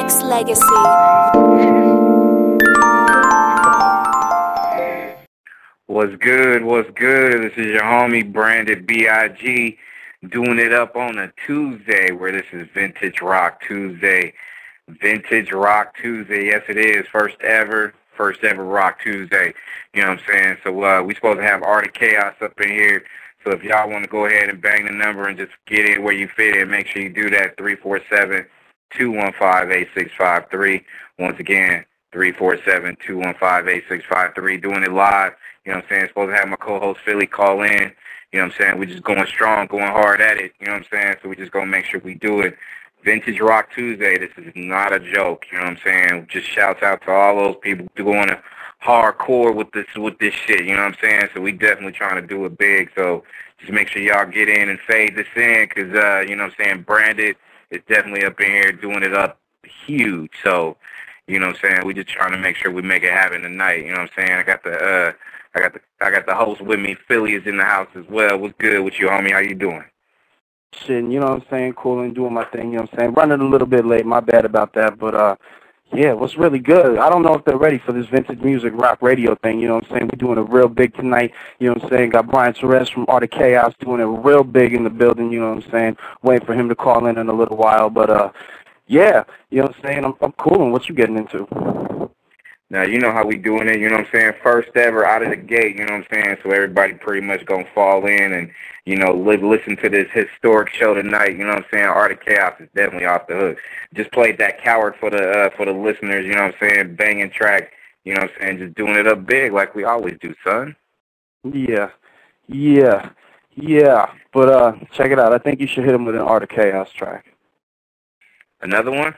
X Legacy. What's good? What's good? This is your homie Branded B.I.G. doing it up on a Tuesday where this is Vintage Rock Tuesday. Vintage Rock Tuesday. Yes, it is. First ever. First ever Rock Tuesday. You know what I'm saying? So uh, we supposed to have Art of Chaos up in here. So if y'all want to go ahead and bang the number and just get in where you fit in, make sure you do that. 347 215 8653. Once again, 347 215 8653. Doing it live. You know what I'm saying? Supposed to have my co-host Philly call in. You know what I'm saying? We're just going strong, going hard at it. You know what I'm saying? So we just gonna make sure we do it. Vintage Rock Tuesday. This is not a joke. You know what I'm saying? Just shouts out to all those people going to hardcore with this with this shit. You know what I'm saying? So we definitely trying to do it big. So just make sure y'all get in and fade this in, cause uh, you know what I'm saying. Branded is definitely up in here doing it up huge. So you know what I'm saying. We just trying to make sure we make it happen tonight. You know what I'm saying? I got the uh, I got the I got the host with me. Philly is in the house as well. What's good with you, homie? How you doing? Shit, you know what I'm saying? Cool and doing my thing, you know what I'm saying? Running a little bit late, my bad about that, but uh yeah, what's really good. I don't know if they're ready for this vintage music rock radio thing, you know what I'm saying? We're doing it real big tonight, you know what I'm saying? Got Brian Torres from Art of Chaos doing it real big in the building, you know what I'm saying? Waiting for him to call in in a little while, but uh yeah, you know what I'm saying? I'm I'm cool and what you getting into? Now you know how we doing it, you know what I'm saying? First ever out of the gate, you know what I'm saying? So everybody pretty much gonna fall in and, you know, live, listen to this historic show tonight, you know what I'm saying? Art of Chaos is definitely off the hook. Just played that coward for the uh for the listeners, you know what I'm saying, banging track, you know what I'm saying, just doing it up big like we always do, son. Yeah. Yeah. Yeah. But uh check it out. I think you should hit him with an Art of Chaos track. Another one?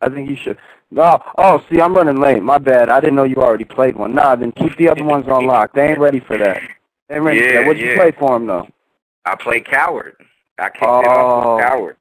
I think you should. No, oh, see, I'm running late. My bad. I didn't know you already played one. Nah, then keep the other ones on lock. They ain't ready for that. They ain't ready for that. What'd you play for them though? I play coward. I kicked it off Oh. coward.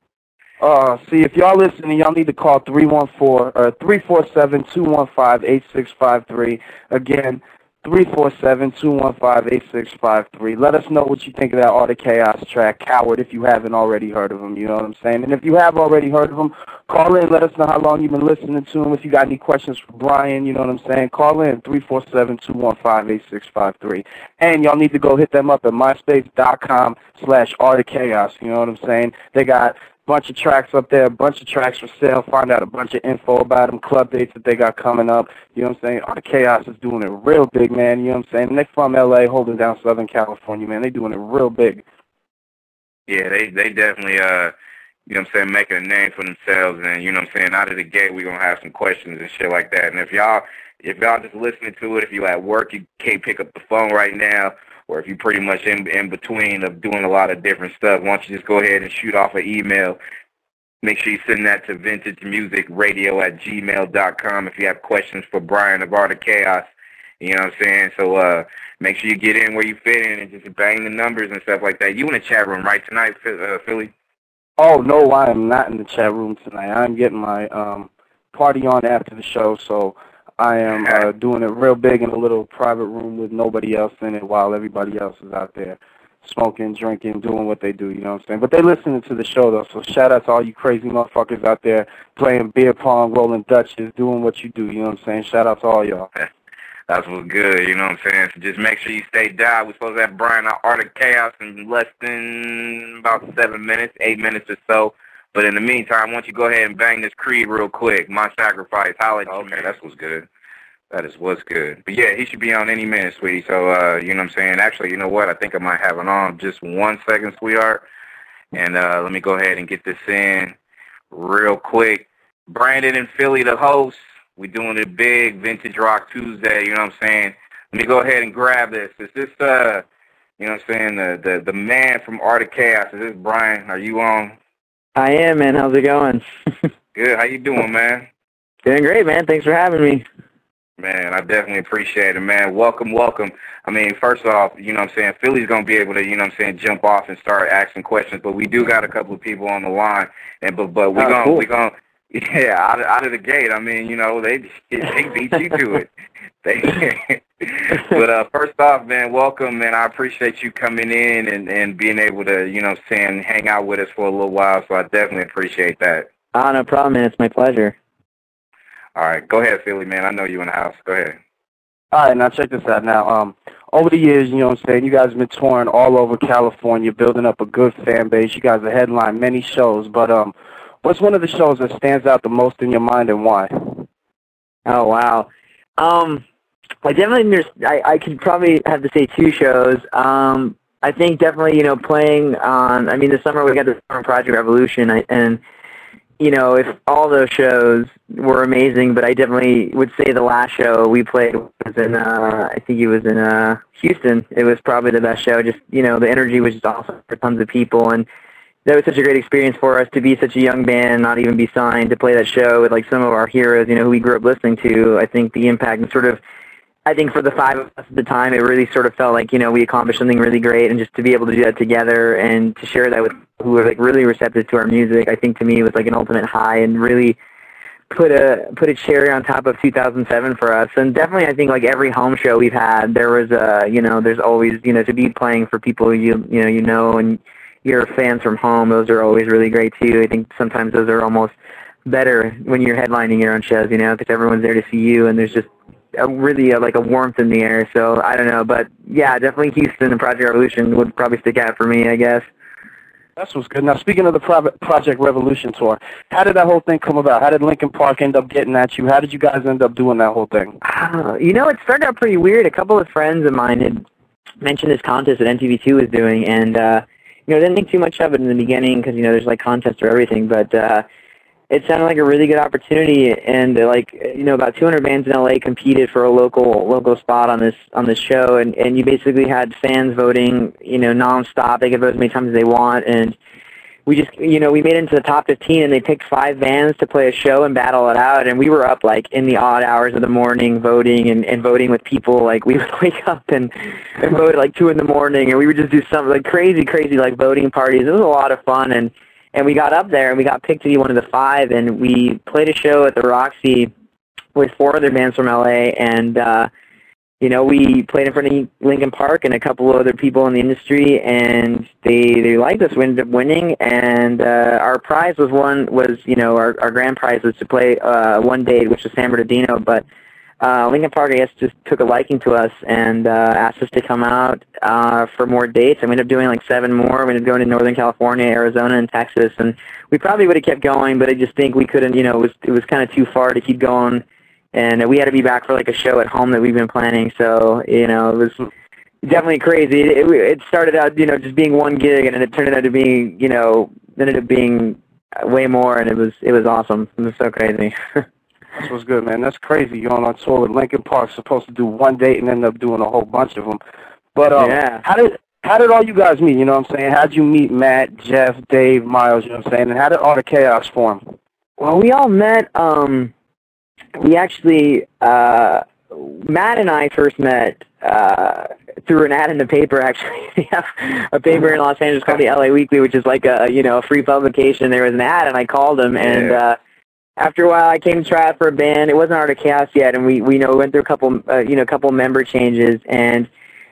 Uh, see, if y'all listening, y'all need to call 314 or 347-215-8653. Again, 347-215-8653. Let us know what you think of that Art of Chaos track, Coward, if you haven't already heard of him, you know what I'm saying? And if you have already heard of him, call in, let us know how long you've been listening to him. If you got any questions for Brian, you know what I'm saying? Call in, 347-215-8653. And y'all need to go hit them up at myspace.com slash Art of Chaos, you know what I'm saying? They got bunch of tracks up there, a bunch of tracks for sale. Find out a bunch of info about them, club dates that they got coming up. You know what I'm saying? Art Chaos is doing it real big, man. You know what I'm saying? And they from LA, holding down Southern California, man. They doing it real big. Yeah, they they definitely uh you know what I'm saying, making a name for themselves and you know what I'm saying, out of the gate we're gonna have some questions and shit like that. And if y'all if y'all just listening to it, if you at work you can't pick up the phone right now, or if you're pretty much in in between of doing a lot of different stuff, why don't you just go ahead and shoot off an email. Make sure you send that to vintagemusicradio at gmail.com if you have questions for Brian of Art of Chaos. You know what I'm saying? So uh make sure you get in where you fit in and just bang the numbers and stuff like that. You in the chat room right tonight, uh, Philly? Oh no, I am not in the chat room tonight. I'm getting my um party on after the show, so I am uh doing it real big in a little private room with nobody else in it while everybody else is out there smoking, drinking, doing what they do, you know what I'm saying? But they listening to the show though, so shout out to all you crazy motherfuckers out there playing beer pong, rolling Dutches, doing what you do, you know what I'm saying? Shout out to all y'all. That's what's good, you know what I'm saying? So just make sure you stay dialed. We're supposed to have Brian on Art of Chaos in less than about seven minutes, eight minutes or so. But in the meantime, why don't you go ahead and bang this creed real quick? My sacrifice. Holla at Okay. That's what's good. That is what's good. But yeah, he should be on any minute, sweetie. So uh, you know what I'm saying? Actually, you know what? I think I might have it on just one second, sweetheart. And uh let me go ahead and get this in real quick. Branded and Philly, the hosts. We're doing it big, Vintage Rock Tuesday. You know what I'm saying? Let me go ahead and grab this. Is this uh, you know what I'm saying? The the the man from Art of Chaos. Is this Brian? Are you on? I am, man. How's it going? Good. How you doing, man? Doing great, man. Thanks for having me. Man, I definitely appreciate it, man. Welcome, welcome. I mean, first off, you know what I'm saying, Philly's gonna be able to, you know what I'm saying, jump off and start asking questions, but we do got a couple of people on the line and but but we Oh, gonna cool. we gonna yeah, out of, out of the gate. I mean, you know, they they beat you to it. They but uh first off, man, welcome man. I appreciate you coming in and, and being able to, you know saying, hang out with us for a little while, so I definitely appreciate that. Ah, no problem, man. It's my pleasure. All right, go ahead, Philly man. I know you in the house. Go ahead. All right, now check this out. Now, um, over the years, you know what I'm saying, you guys have been touring all over California, building up a good fan base. You guys have headlined many shows, but um, what's one of the shows that stands out the most in your mind and why? Oh wow, um, I definitely there's I, I could probably have to say two shows. Um, I think definitely you know playing on. I mean, the summer we got the Summer Project Revolution, I, and you know if all those shows were amazing, but I definitely would say the last show we played was in. Uh, I think it was in uh, Houston. It was probably the best show. Just you know the energy was just awesome for tons of people and that was such a great experience for us to be such a young band, not even be signed to play that show with like some of our heroes, you know, who we grew up listening to. I think the impact and sort of I think for the five of us at the time, it really sort of felt like you know we accomplished something really great, and just to be able to do that together and to share that with who were like really receptive to our music, I think to me was like an ultimate high and really put a put a cherry on top of 2007 for us. And definitely, I think like every home show we've had, there was a you know there's always you know to be playing for people you you know you know and your fans from home. Those are always really great too. I think sometimes those are almost better when you're headlining your own shows, you know, because everyone's there to see you, and there's just a, really a, like a warmth in the air. So I don't know, but yeah, definitely Houston and Project Revolution would probably stick out for me, I guess. That's what's good. Now, speaking of the Project Revolution tour, how did that whole thing come about? How did Linkin Park end up getting at you? How did you guys end up doing that whole thing? Uh, you know, it started out pretty weird. A couple of friends of mine had mentioned this contest that MTV2 was doing, and uh, you know, didn't think too much of it in the beginning because you know there's like contests for everything, but. uh it sounded like a really good opportunity and uh, like you know about 200 bands in LA competed for a local local spot on this on this show and and you basically had fans voting you know nonstop they could vote as many times as they want and we just you know we made it into the top 15 and they picked five bands to play a show and battle it out. And we were up like in the odd hours of the morning voting and, and voting with people. Like we would wake up and, and vote at like two in the morning. And we would just do some like crazy crazy like voting parties. It was a lot of fun. And and we got up there and we got picked to be one of the five. And we played a show at the Roxy with four other bands from LA and uh you know, we played in front of Linkin Park and a couple of other people in the industry, and they they liked us. We ended up winning, and uh, our prize was one was you know our our grand prize was to play uh, one date, which was San Bernardino. But uh, Linkin Park, I guess, just took a liking to us and uh, asked us to come out uh, for more dates. And we ended up doing like seven more. We ended up going to Northern California, Arizona, and Texas. And we probably would have kept going, but I just think we couldn't. You know, it was it was kind of too far to keep going, and we had to be back for like a show at home that we've been planning. So you know, it was definitely crazy. It, it started out, you know, just being one gig, and then it turned out to being, you know, ended up being way more, and it was it was awesome. It was so crazy. That's what's good, man. That's crazy. You're on tour with Linkin Park, supposed to do one date and end up doing a whole bunch of them. But um, yeah. how did how did all you guys meet? You know what I'm saying? How'd you meet Matt, Jeff, Dave, Miles? You know what I'm saying? And how did all the chaos form? Well, we all met. Um, we actually uh, Matt and I first met uh, through an ad in the paper. Actually, we have a paper in Los Angeles called the LA Weekly, which is like a you know a free publication. There was an ad, and I called him and. Uh, after a while, I came to try out for a band. It wasn't Art of Chaos yet, and we we you know went through a couple uh, you know a couple member changes. And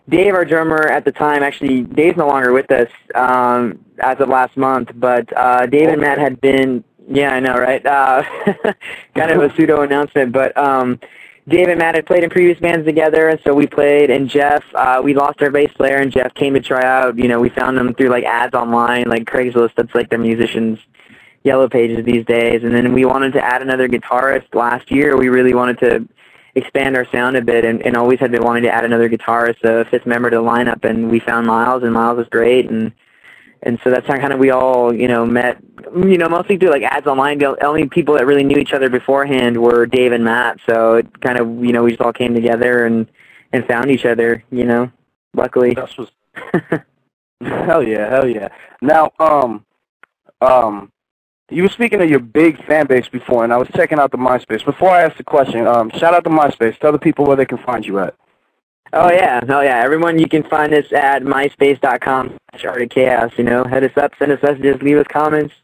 Dave, our drummer at the time, actually Dave's no longer with us um, as of last month. But uh, Dave and Matt had been yeah, I know, right? Uh, kind of a pseudo announcement, but um, Dave and Matt had played in previous bands together, and so we played. And Jeff, uh, we lost our bass player, and Jeff came to try out. You know, we found him through like ads online, like Craigslist. That's like the musicians yellow pages these days. And then we wanted to add another guitarist last year. We really wanted to expand our sound a bit and, and always had been wanting to add another guitarist, a fifth member to the lineup. And we found Miles, and Miles was great. And and so that's how kind of we all, you know, met, you know, mostly through like ads online. The only people that really knew each other beforehand were Dave and Matt. So it kind of, you know, we just all came together and, and found each other, you know, luckily. That's hell yeah, hell yeah. Now, um, um, you were speaking of your big fan base before, and I was checking out the MySpace. Before I ask the question, um, shout out to MySpace. Tell the people where they can find you at. Oh yeah, oh yeah. Everyone, you can find us at myspace.com slash chaos. You know, head us up, send us messages, leave us comments.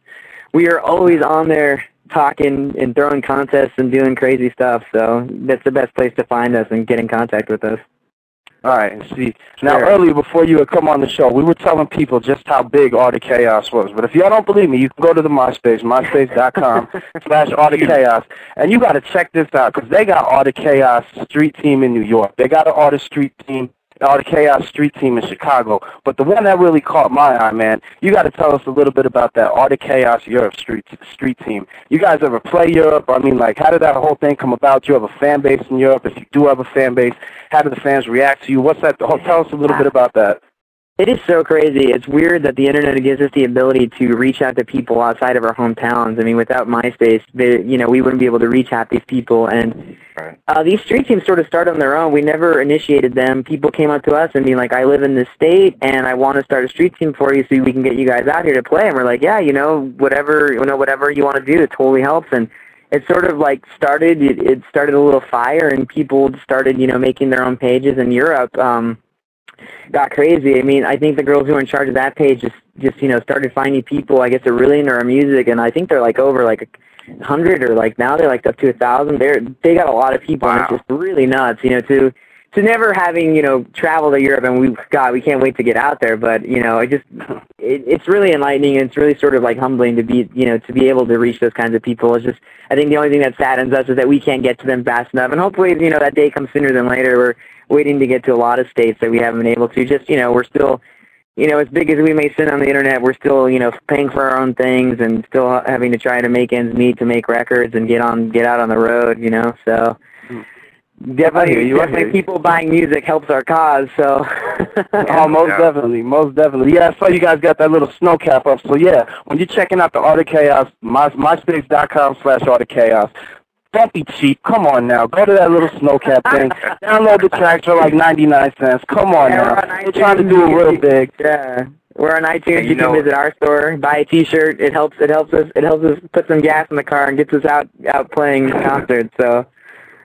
We are always on there talking and throwing contests and doing crazy stuff. So that's the best place to find us and get in contact with us. All right. See, now earlier before you had come on the show, we were telling people just how big Art of Chaos was. But if y'all don't believe me, you can go to the MySpace, myspace.com slash Art of Chaos, and you got to check this out because they got Art of Chaos street team in New York. They got an All the street team Art of Chaos Street Team in Chicago. But the one that really caught my eye, man, you got to tell us a little bit about that Art of Chaos Europe Street Street Team. You guys ever play Europe? I mean, like, how did that whole thing come about? Do you have a fan base in Europe? If you do have a fan base, how do the fans react to you? What's that? Tell us a little bit about that. It is so crazy. It's weird that the internet gives us the ability to reach out to people outside of our hometowns. I mean, without MySpace, they, you know, we wouldn't be able to reach out these people. And uh, these street teams sort of started on their own. We never initiated them. People came up to us and being like, "I live in this state, and I want to start a street team for you, so we can get you guys out here to play." And we're like, "Yeah, you know, whatever, you know, whatever you want to do, it totally helps." And it sort of like started. It, it started a little fire, and people started, you know, making their own pages in Europe. Um, got crazy. I mean, I think the girls who were in charge of that page just just you know started finding people. I guess are really into our music, and I think they're like over like a hundred or like now they're like up to a thousand. They're they got a lot of people, wow. and it's just really nuts. You know, to to never having you know traveled to Europe, and we God, we can't wait to get out there. But you know, it just it, it's really enlightening, and it's really sort of like humbling to be you know to be able to reach those kinds of people. It's just I think the only thing that saddens us is that we can't get to them fast enough, and hopefully you know that day comes sooner than later. We're waiting to get to a lot of states that we haven't been able to. Just you know, we're still, you know, as big as we may sit on the internet, we're still you know paying for our own things and still having to try to make ends meet to make records and get on get out on the road. You know, so. Hmm. Definitely, you definitely people buying music helps our cause. So, oh, most yeah. definitely, most definitely. Yeah, I saw you guys got that little Snocap up. So yeah, when you're checking out the Art of Chaos, my, myspace.com slash Art of Chaos, don't be cheap. Come on now. Go to that little Snocap thing. Download the tracks for like 99 cents. Come on yeah, now. We're, we're trying to do it real big. Yeah. We're on iTunes. You, you can visit our store, buy a T-shirt. It helps. It helps us. It helps us put some gas in the car and gets us out out playing concerts. So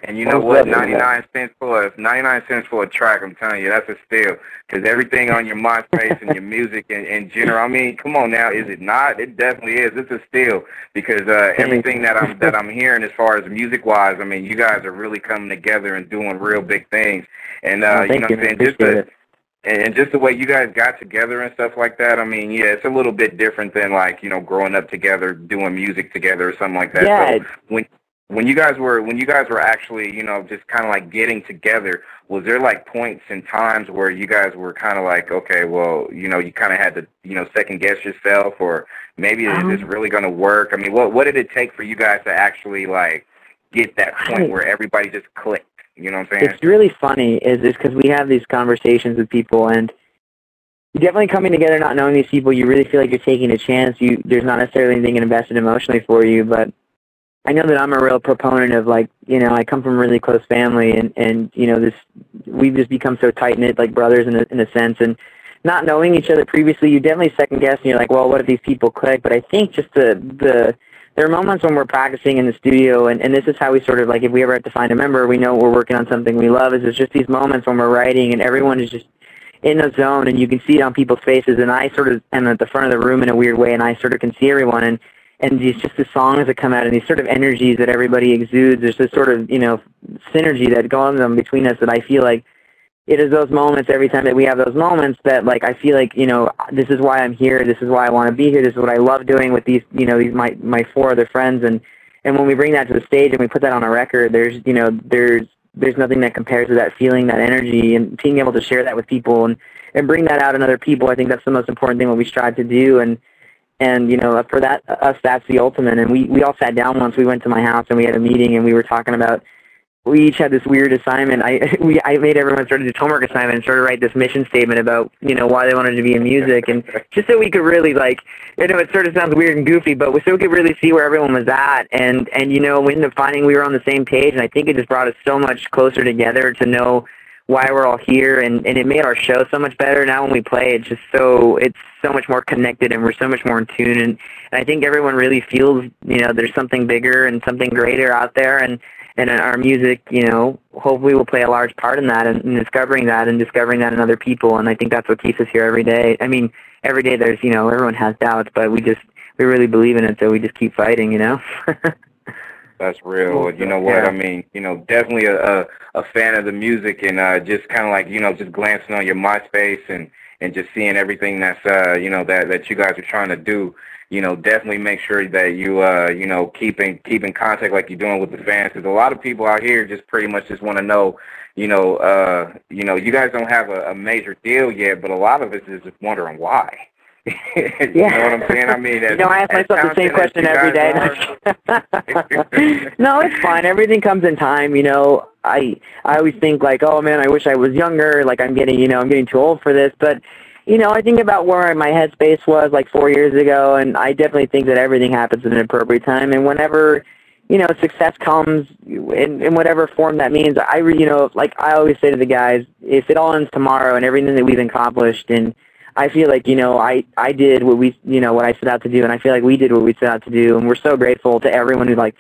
and you know what? 99 cents for a 99 cents for a track. I'm telling you, that's a steal. Because everything on your MySpace and your music in, in general. I mean, come on now, is it not? It definitely is. It's a steal because uh, everything that I'm that I'm hearing as far as music wise, I mean, you guys are really coming together and doing real big things. And uh, oh, you know, what I'm saying just the, and just the way you guys got together and stuff like that. I mean, yeah, it's a little bit different than like you know growing up together, doing music together or something like that. Yeah. So when when you guys were when you guys were actually you know just kind of like getting together was there like points and times where you guys were kind of like okay well you know you kind of had to you know second guess yourself or maybe um, is this really going to work? I mean what what did it take for you guys to actually like get that point where everybody just clicked? You know what i'm saying? It's really funny is is because we have these conversations with people and definitely coming together not knowing these people you really feel like you're taking a chance. You there's not necessarily anything invested emotionally for you but I know that I'm a real proponent of like, you know, I come from a really close family and, and, you know, this, we've just become so tight knit, like brothers in a, in a sense. And not knowing each other previously, you definitely second guess and you're like, well, what if these people click? But I think just the, the, there are moments when we're practicing in the studio and, and this is how we sort of like, if we ever have to find a member, we know we're working on something we love is it's just these moments when we're writing and everyone is just in a zone and you can see it on people's faces and I sort of am at the front of the room in a weird way and I sort of can see everyone and and these just the songs that come out and these sort of energies that everybody exudes. There's this sort of you know synergy that goes on between us that I feel like it is those moments every time that we have those moments that like I feel like you know this is why I'm here. This is why I want to be here. This is what I love doing with these you know these my my four other friends and and when we bring that to the stage and we put that on a record, there's you know there's there's nothing that compares to that feeling, that energy, and being able to share that with people and and bring that out in other people. I think that's the most important thing what we strive to do and and you know for that us that's the ultimate. And we we all sat down once we went to my house and we had a meeting and we were talking about we each had this weird assignment. I we i made everyone sort of do homework assignment and sort of write this mission statement about you know why they wanted to be in music and just so we could really like you know it sort of sounds weird and goofy but so we could really see where everyone was at. And and you know we ended up finding we were on the same page. And i think it just brought us so much closer together to know why we're all here and, and it made our show so much better. Now when we play it's just so it's so much more connected and we're so much more in tune and, and I think everyone really feels you know there's something bigger and something greater out there and and our music you know hopefully will play a large part in that and, and discovering that and discovering that in other people and I think that's what keeps us here every day. I mean every day there's you know everyone has doubts but we just we really believe in it so we just keep fighting you know That's real. You know what? Yeah. I mean, you know, definitely a, a a fan of the music and uh just kind of like, you know, just glancing on your MySpace and and just seeing everything that's uh, you know, that that you guys are trying to do. You know, definitely make sure that you uh, you know, keep in keep in contact like you're doing with the fans cuz a lot of people out here just pretty much just want to know, you know, uh, you know, you guys don't have a, a major deal yet, but a lot of us is just wondering why. you Yeah. know what I'm saying? I mean, as, you know, I ask myself the same question every day. no, it's fine. Everything comes in time. You know, I I always think like, oh man, I wish I was younger. Like I'm getting, you know, I'm getting too old for this. But you know, I think about where my headspace was like four years ago, and I definitely think that everything happens at an appropriate time. And whenever you know success comes in, in whatever form that means, I re- you know, like I always say to the guys, if it all ends tomorrow and everything that we've accomplished and I feel like you know I I did what we you know what I set out to do, and I feel like we did what we set out to do, and we're so grateful to everyone who like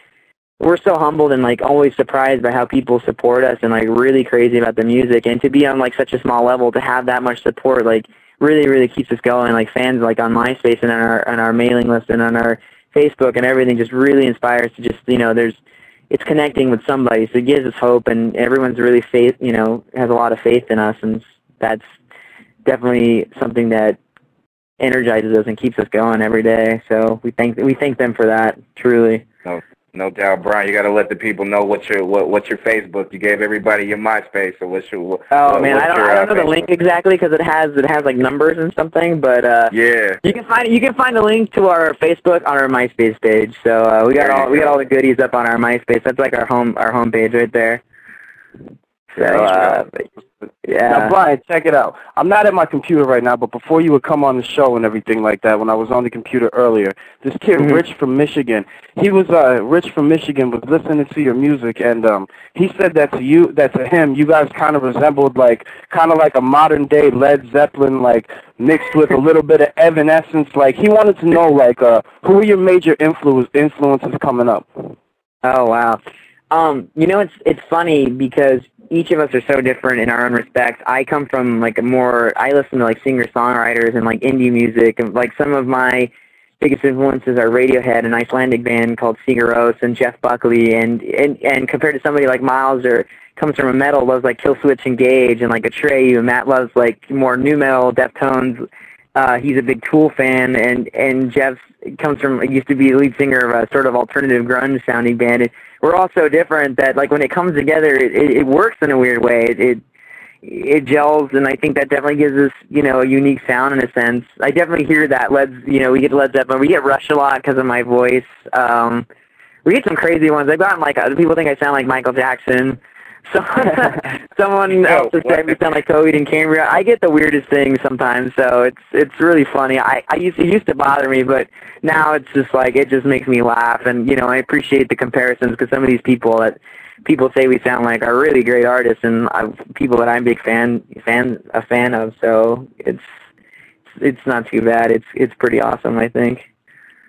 we're so humbled and like always surprised by how people support us and like really crazy about the music, and to be on like such a small level to have that much support like really really keeps us going. Like fans like on MySpace and on our on our mailing list and on our Facebook and everything just really inspires to just you know there's it's connecting with somebody, so it gives us hope, and everyone's really faith you know has a lot of faith in us, and that's definitely something that energizes us and keeps us going every day. So we thank we thank them for that. Truly. No no doubt, Brian. You got to let the people know what's your what, what's your Facebook. You gave everybody your MySpace, so what's your what, Oh what- man, I don't your, I uh, don't know the link exactly because it has it has like numbers and something, but uh, Yeah, you can find you can find the link to our Facebook on our MySpace page. So uh, we got all we got all the goodies up on our MySpace. That's like our home our homepage right there. So uh, Now, yeah. Brian, check it out. I'm not at my computer right now, but before you would come on the show and everything like that, when I was on the computer earlier, this kid, Mhm. Rich from Michigan, he was uh, Rich from Michigan was listening to your music, and um, he said that to you, that to him, you guys kind of resembled like kind of like a modern day Led Zeppelin, like mixed with a little bit of Evanescence. Like he wanted to know, like, uh, who are your major influ- influences coming up? Oh wow. Um, you know it's it's funny because each of us are so different in our own respects. I come from like a more I listen to like singer songwriters and like indie music and like some of my biggest influences are Radiohead, an Icelandic band called Sigur Rós and Jeff Buckley and, and and compared to somebody like Miles or comes from a metal loves like Killswitch Engage and like Atreyu and Matt loves like more nu metal, Deftones. Uh, he's a big Tool fan and and Jeff comes from used to be the lead singer of a sort of alternative grunge sounding band. And we're all so different that like when it comes together, it, it, it works in a weird way. It, it it gels, and I think that definitely gives us you know a unique sound in a sense. I definitely hear that. Led you know we get Led Zeppelin, we get Rush a lot because of my voice. Um, we get some crazy ones. I've gotten like uh, people think I sound like Michael Jackson. So someone else has said we sound like Coheed and Cambria. I get the weirdest things sometimes, so it's it's really funny. I I used it used to bother me, but now it's just like it just makes me laugh, and you know I appreciate the comparisons because some of these people that people say we sound like are really great artists, and uh, people that I'm a big fan fan a fan of. So it's it's not too bad. It's it's pretty awesome, I think.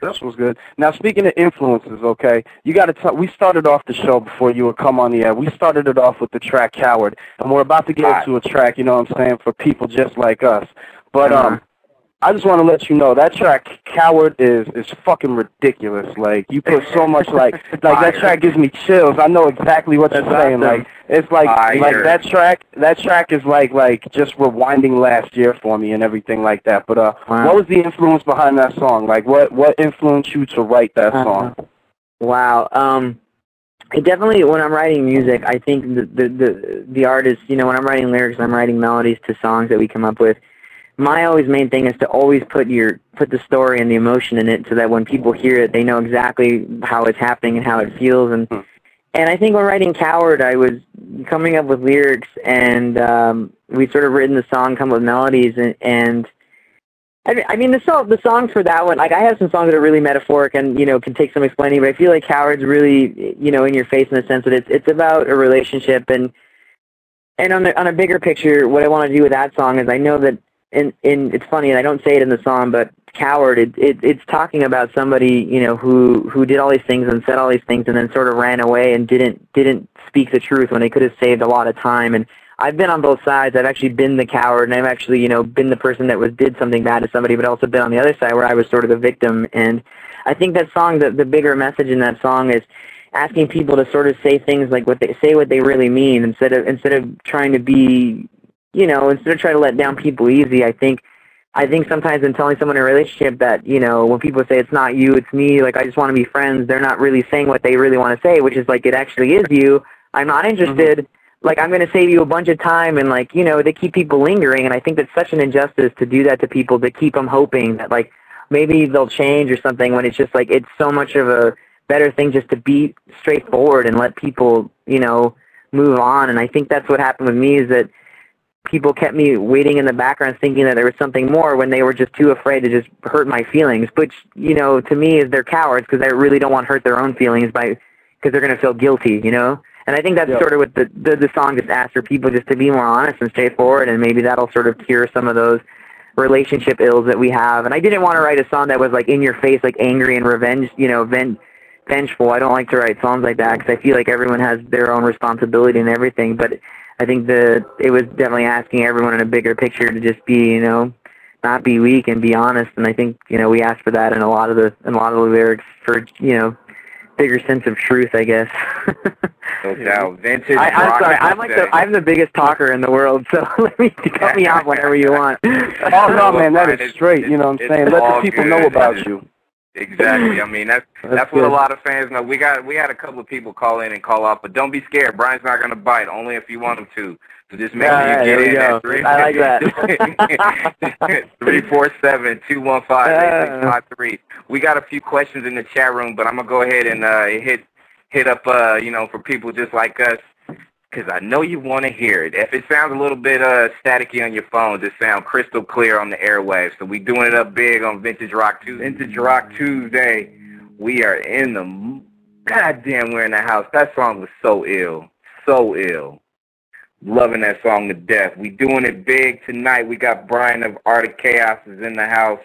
This was good. Now, speaking of influences, okay, you got to tell. We started off the show before you would come on the air. We started it off with the track "Coward," and we're about to get Right. into a track. You know what I'm saying for people just like us. But Uh-huh. um, I just want to let you know that track "Coward" is is fucking ridiculous. Like you put so much like like that track gives me chills. I know exactly what you're That's saying. awesome. Like it's like Fire. like that track. That track is like like just rewinding last year for me and everything like that. But uh, Wow. what was the influence behind that song? Like what what influenced you to write that Uh-huh. song? Wow. Um, I definitely, when I'm writing music, I think the, the the the artist, you know, when I'm writing lyrics, I'm writing melodies to songs that we come up with. My always main thing is to always put your put the story and the emotion in it, so that when people hear it, they know exactly how it's happening and how it feels. And Hmm. and I think when writing "Coward," I was coming up with lyrics, and um, we sort of written the song, come up with melodies, and, and I mean, I mean the song, the songs for that one, like I have some songs that are really metaphoric and you know can take some explaining, but I feel like Coward's really you know in your face in the sense that it's it's about a relationship and and on the on a bigger picture, what I want to do with that song is I know that in in it's funny and I don't say it in the song, but Coward, it, it it's talking about somebody you know who who did all these things and said all these things and then sort of ran away and didn't didn't speak the truth when they could have saved a lot of time and I've been on both sides. I've actually been the coward, and I've actually, you know, been the person that was did something bad to somebody, but also been on the other side where I was sort of the victim. And I think that song, the the bigger message in that song is, asking people to sort of say things like what they say what they really mean instead of instead of trying to be you know instead of trying to let down people easy i think i think sometimes in telling someone in a relationship that you know when people say it's not you it's me like i just want to be friends they're not really saying what they really want to say which is like it actually is you i'm not interested mm-hmm. like i'm going to save you a bunch of time and like you know they keep people lingering and i think that's such an injustice to do that to people to keep them hoping that like maybe they'll change or something when it's just like it's so much of a better thing just to be straightforward and let people, you know, move on. And I think that's what happened with me is that people kept me waiting in the background thinking that there was something more when they were just too afraid to just hurt my feelings, which, you know, to me is they're cowards because they really don't want to hurt their own feelings by because they're going to feel guilty, you know? And I think that's sort of what the, the the song just asked for people just to be more honest and straightforward, and maybe that'll sort of cure some of those relationship ills that we have. And I didn't want to write a song that was like in your face, like angry and revenge, you know, vent vengeful. I don't like to write songs like that because I feel like everyone has their own responsibility and everything. But I think the it was definitely asking everyone in a bigger picture to just be, you know, not be weak and be honest. And I think you know we asked for that in a lot of the in a lot of the lyrics for you know bigger sense of truth, I guess. no doubt. Vintage. I, I'm sorry. I'm like the I'm the biggest talker in the world, so let me cut me out whenever you want. oh no, man, that is straight. You know what I'm saying? Let the people know about you. Exactly. I mean, that's that's, that's what a lot of fans know. We got we had a couple of people call in and call off, but don't be scared. Brian's not going to bite, only if you want him to. So just make sure you get in at three. I like that. three four seven two one five eight six five three. We got a few questions in the chat room, but I'm gonna go ahead and uh, hit hit up uh, you know for people just like us because I know you want to hear it. If it sounds a little bit uh, staticky on your phone, just sound crystal clear on the airwaves. So we doing it up big on Vintage Rock Tuesday. Vintage Rock Tuesday. We are in the goddamn. We're in the house. That song was so ill, so ill. Loving that song to death. We doing it big tonight. We got Brian of Art of Chaos is in the house.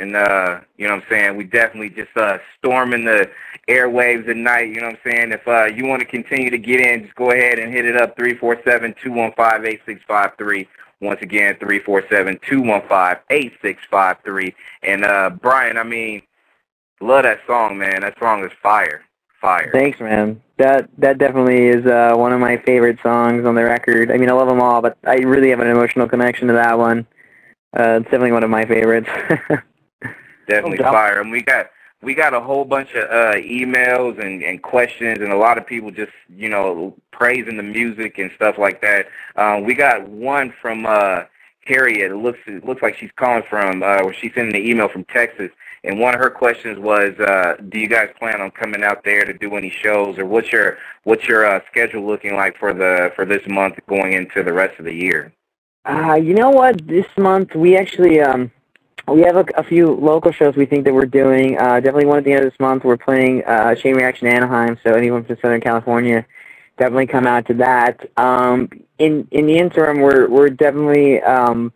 And uh, you know what I'm saying? We definitely just uh storming the airwaves at night, you know what I'm saying? If uh you want to continue to get in, just go ahead and hit it up three four seven two one five eight six five three. Once again, three four seven two one five eight six five three. And uh Brian, I mean, love that song, man. That song is fire. Fire. Thanks, man. That that definitely is uh one of my favorite songs on the record. I mean, I love them all, but I really have an emotional connection to that one. Uh, it's definitely one of my favorites. definitely fire. And we got we got a whole bunch of uh, emails and, and questions, and a lot of people just you know praising the music and stuff like that. Um, we got one from uh, Harriet. It looks it looks like she's calling from. Uh, she's sending an email from Texas, and one of her questions was, uh, "Do you guys plan on coming out there to do any shows, or what's your what's your uh, schedule looking like for the for this month going into the rest of the year?" Uh, you know what? This month we actually um, we have a, a, few local shows we think that we're doing. Uh, definitely one at the end of this month. We're playing uh, Chain Reaction Anaheim, so anyone from Southern California, definitely come out to that. Um, in in the interim, we're we're definitely um,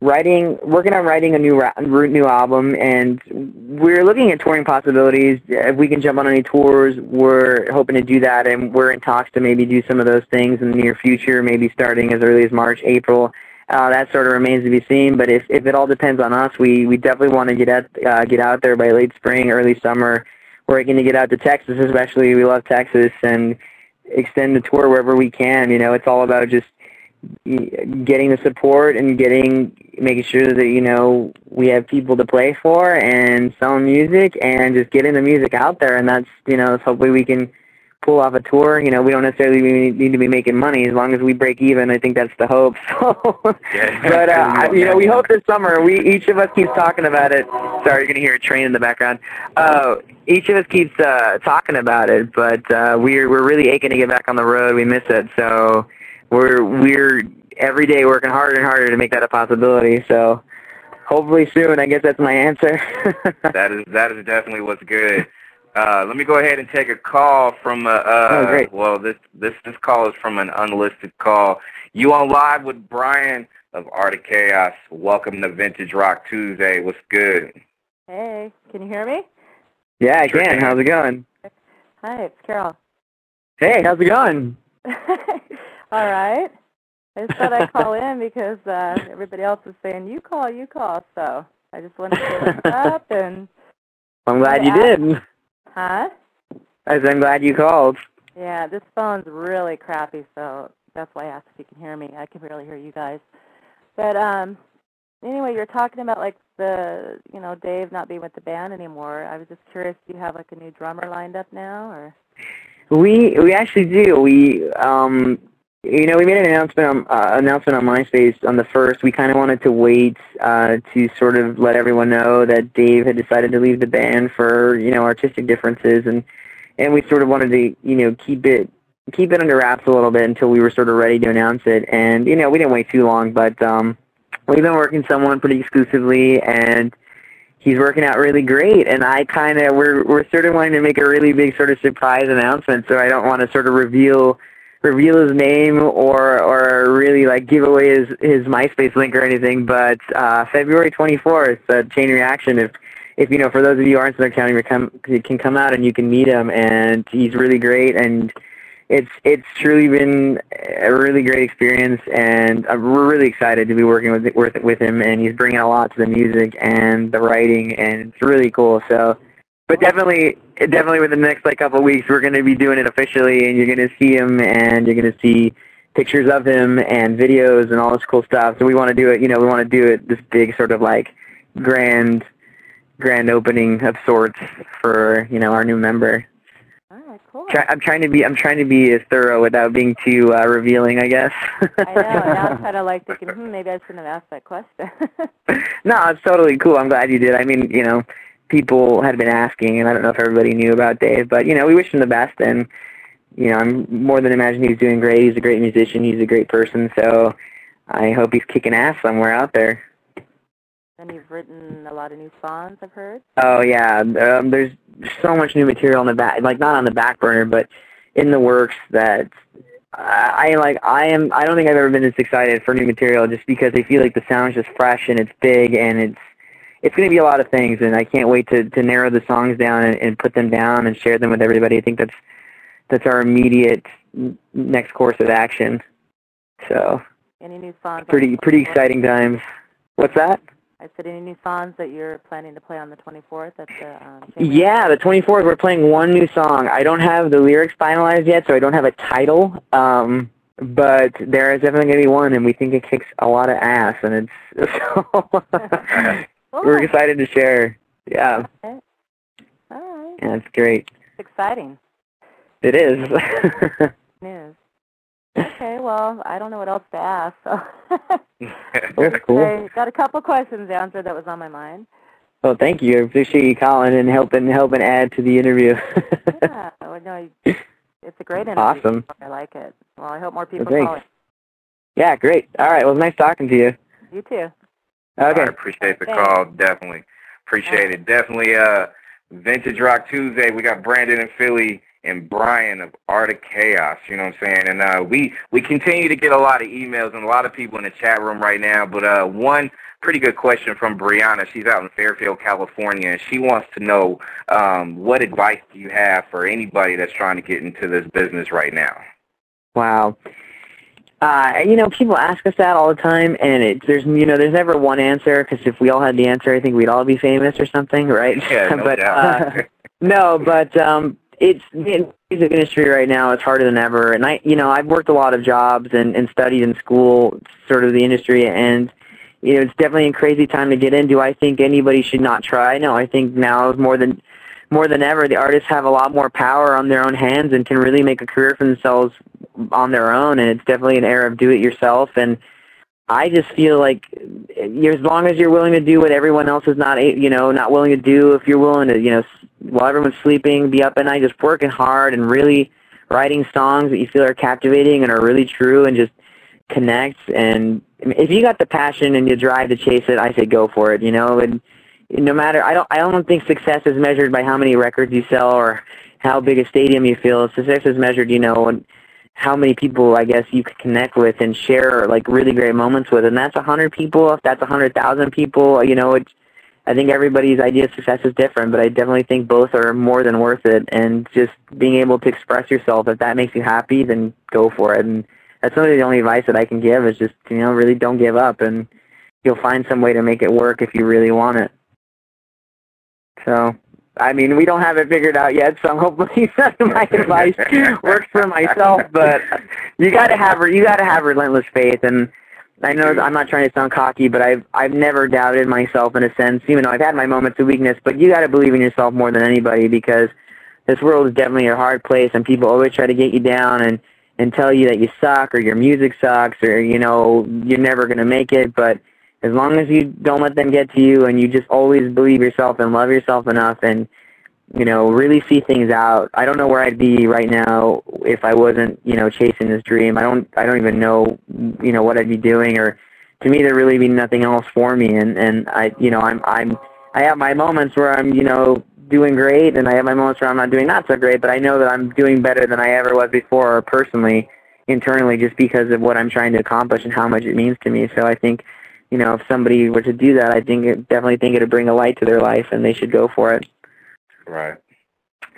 writing, working on writing a new ra- new album, and we're looking at touring possibilities. If we can jump on any tours, we're hoping to do that, and we're in talks to maybe do some of those things in the near future, maybe starting as early as March, April. Uh, that sort of remains to be seen. But if, if it all depends on us, we, we definitely want to get out uh, get out there by late spring, early summer. We're going to get out to Texas, especially. We love Texas and extend the tour wherever we can. You know, it's all about just getting the support and getting making sure that you know we have people to play for and selling music and just getting the music out there. And that's you know, hopefully we can pull off a tour. You know, we don't necessarily need to be making money as long as we break even. I think that's the hope. So, but uh, you know, we hope this summer. We each of us keeps talking about it. Sorry, you're gonna hear a train in the background. Uh, each of us keeps uh, talking about it, but uh, we're we're really aching to get back on the road. We miss it, so we're we're every day working harder and harder to make that a possibility. So hopefully soon. I guess that's my answer. that is that is definitely what's good. Uh, let me go ahead and take a call from uh, uh oh, great. well this this this call is from an unlisted call. You on live with Brian of Art of Chaos. Welcome to Vintage Rock Tuesday. What's good? Hey, can you hear me? Yeah, I can. How's it going? Hi, it's Carol. Hey, how's it going? All right. I just thought I'd call in because uh, everybody else is saying you call, you call. So I just wanted to look up and. I'm glad you did. Huh? I'm glad you called. Yeah, this phone's really crappy, so that's why I asked if you can hear me. I can barely hear you guys. But um, anyway, you're talking about like the, you know, Dave not being with the band anymore. I was just curious, do you have like a new drummer lined up now, or? We we actually do. We um you know we made an announcement on uh, announcement on MySpace on the first. We kind of wanted to wait uh, to sort of let everyone know that Dave had decided to leave the band for you know artistic differences and and we sort of wanted to you know keep it keep it under wraps a little bit until we were sort of ready to announce it. And you know we didn't wait too long, but um we've been working someone pretty exclusively and he's working out really great and I kind of we're we're sort of wanting to make a really big sort of surprise announcement so I don't want to sort of reveal reveal his name or or really like give away his his MySpace link or anything but uh February 24th uh, chain reaction if if you know for those of you aren't in Southern County you come you can come out and you can meet him and he's really great and it's it's truly been a really great experience, and uh, we're really excited to be working with with with him. And he's bringing a lot to the music and the writing, and it's really cool. So, but definitely, definitely within the next like couple of weeks, we're going to be doing it officially, and you're going to see him, and you're going to see pictures of him and videos and all this cool stuff. So we want to do it. You know, we want to do it this big sort of like grand grand opening of sorts for you know our new member. Try, I'm trying to be I'm trying to be as thorough without being too uh, revealing, I guess. I know. Now I'm kind of like thinking, hmm, maybe I shouldn't have asked that question. no, it's totally cool. I'm glad you did. I mean, you know, people had been asking, and I don't know if everybody knew about Dave, but you know, we wish him the best, and you know, I'm more than imagine he's doing great. He's a great musician. He's a great person. So I hope he's kicking ass somewhere out there. And you've written a lot of new songs, I've heard. Oh yeah, um, there's so much new material on the back, like not on the back burner, but in the works that I, I like. I am. I don't think I've ever been this excited for new material, just because I feel like the sound's just fresh and it's big and it's it's going to be a lot of things, and I can't wait to to narrow the songs down and, and put them down and share them with everybody. I think that's that's our immediate next course of action. So. Any new songs? Pretty pretty exciting times. What's that? I said, any new songs that you're planning to play on the 24th at the um, Yeah, the 24th, we're playing one new song. I don't have the lyrics finalized yet, so I don't have a title, um, but there is definitely going to be one, and we think it kicks a lot of ass, and it's so we're oh. excited to share. Yeah. Okay. All right. Yeah, it's great. It's exciting. It is. News. Okay, well, I don't know what else to ask. So. That's cool. I got a couple questions answered that was on my mind. Oh, thank you. I appreciate you calling and helping helping add to the interview. yeah, well, no, it's a great interview. Awesome. I like it. Well, I hope more people well, call it. Yeah, great. All right. Well, nice talking to you. You too. Okay. I appreciate the call. Definitely appreciate it. Definitely. Uh, Vintage Rock Tuesday. We got Branded in Philly and Brian of Art of Chaos. You know what I'm saying? And uh, we we continue to get a lot of emails and a lot of people in the chat room right now. But uh, one pretty good question from Brianna. She's out in Fairfield, California, and she wants to know um, what advice do you have for anybody that's trying to get into this business right now? Wow. Uh, you know, people ask us that all the time, and it, there's you know there's never one answer because if we all had the answer, I think we'd all be famous or something, right? Yeah, no but uh, no, but um, it's the music industry right now is harder than ever and i you know i've worked a lot of jobs and and studied in school sort of the industry and you know it's definitely a crazy time to get in. Do i think anybody should not try? No i think now is more than more than ever the artists have a lot more power on their own hands and can really make a career for themselves on their own and it's definitely an era of do it yourself and I just feel like as long as you're willing to do what everyone else is not, you know, not willing to do, if you're willing to, you know, while everyone's sleeping, be up at night just working hard and really writing songs that you feel are captivating and are really true and just connect. And if you got the passion and you drive to chase it, I say go for it. You know, and no matter I don't I don't think success is measured by how many records you sell or how big a stadium you fill. Success is measured, you know, and how many people I guess you could connect with and share like really great moments with, and that's a hundred people. If that's a hundred thousand people, you know, it's. I think everybody's idea of success is different, but I definitely think both are more than worth it. And just being able to express yourself, if that makes you happy, then go for it. And that's really the only advice that I can give is just you know really don't give up, and you'll find some way to make it work if you really want it. So I mean, we don't have it figured out yet, so hopefully my advice works for myself. But you got to have you got to have relentless faith, and I know I'm not trying to sound cocky, but I've I've never doubted myself in a sense, even though I've had my moments of weakness. But you got to believe in yourself more than anybody because this world is definitely a hard place, and people always try to get you down and and tell you that you suck or your music sucks or you know you're never to make it. But as long as you don't let them get to you and you just always believe yourself and love yourself enough and you know really see things out. I don't know where i'd be right now if i wasn't you know chasing this dream. I don't i don't even know you know what i'd be doing or to me there really be nothing else for me. And and i you know i'm i'm i have my moments where i'm you know doing great and i have my moments where i'm not doing not so great but i know that i'm doing better than i ever was before personally internally just because of what i'm trying to accomplish and how much it means to me. So i think you know, if somebody were to do that, I think it, definitely think it'd bring a light to their life, and they should go for it. Right.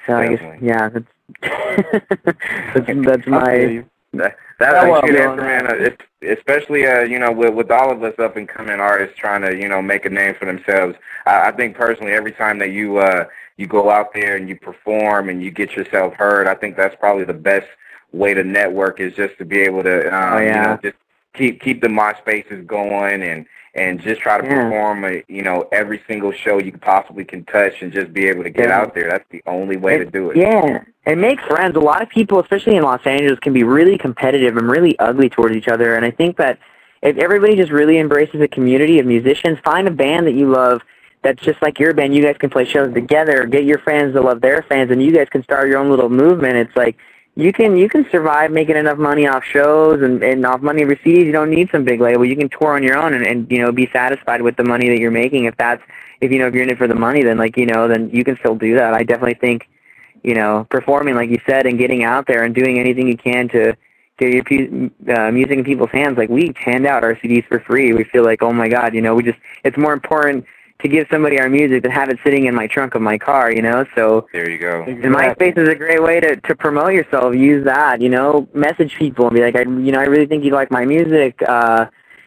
So I guess, yeah, that's that's, that's my. That, that's Oh, a good answer, man. It's, especially, uh, you know, with with all of us up and coming artists trying to, you know, make a name for themselves. I, I think personally, every time that you uh you go out there and you perform and you get yourself heard, I think that's probably the best way to network is just to be able to, um, Oh, you know, just keep keep the MySpaces going and and just try to Yeah. perform, a, you know, every single show you possibly can touch and just be able to get Yeah. out there. That's the only way to do it. Yeah, and make friends. A lot of people, especially in Los Angeles, can be really competitive and really ugly towards each other. And I think that if everybody just really embraces a community of musicians, find a band that you love that's just like your band. You guys can play shows together. Get your fans to love their fans, and you guys can start your own little movement. It's like you can you can survive making enough money off shows and, and off money overseas. You don't need some big label. You can tour on your own and, and you know be satisfied with the money that you're making. If that's if you know if you're in it for the money, then like you know then you can still do that. I definitely think you know, performing like you said and getting out there and doing anything you can to get your uh, music in people's hands. Like we hand out our CDs for free. We feel like, oh my God, you know, we just it's more important to give somebody our music than have it sitting in my trunk of my car, you know. So There you go. and MySpace is a great way to to promote yourself. Use that, you know, message people and be like, I, you know, I really think you like my music. Uh,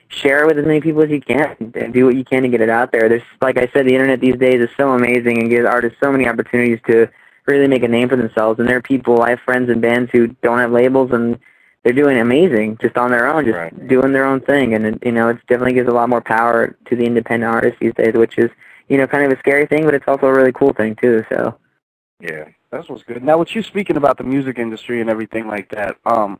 share it with as many people as you can and do what you can to get it out there. There's, like I said, the internet these days is so amazing and gives artists so many opportunities to really make a name for themselves. And there are people, I have friends and bands who don't have labels and they're doing amazing just on their own, just Right. doing their own thing. And, you know, it definitely gives a lot more power to the independent artists these days, which is, you know, kind of a scary thing, but it's also a really cool thing too. So, Yeah. That's what's good. Now, with you speaking about the music industry and everything like that, um,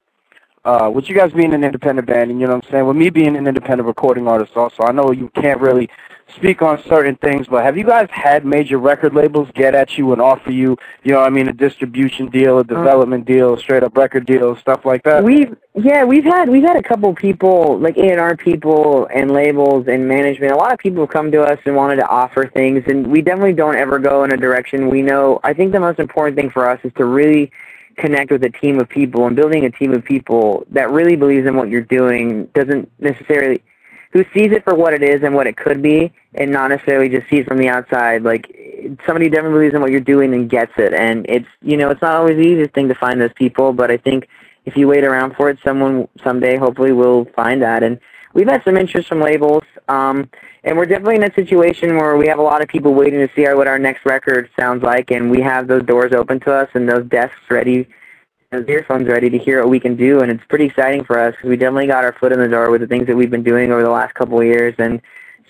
uh, with you guys being an independent band, and you know what I'm saying, with me being an independent recording artist also, I know you can't really speak on certain things, but have you guys had major record labels get at you and offer you, you know I mean, a distribution deal, a uh-huh. development deal, straight up record deal, stuff like that? We've yeah, we've had we've had a couple people like A and R people and labels and management. A lot of people have come to us and wanted to offer things, and we definitely don't ever go in a direction. We know. I think the most important thing for us is to really connect with a team of people and building a team of people that really believes in what you're doing. Doesn't necessarily who sees it for what it is and what it could be, and not necessarily just sees from the outside. Like somebody definitely believes in what you're doing and gets it. And it's you know it's not always the easiest thing to find those people, but I think if you wait around for it, someone someday hopefully will find that. And we've had some interest from labels, um, and we're definitely in a situation where we have a lot of people waiting to see our, what our next record sounds like, and we have those doors open to us and those desks ready, those earphones ready to hear what we can do. And it's pretty exciting for us we definitely got our foot in the door with the things that we've been doing over the last couple of years. And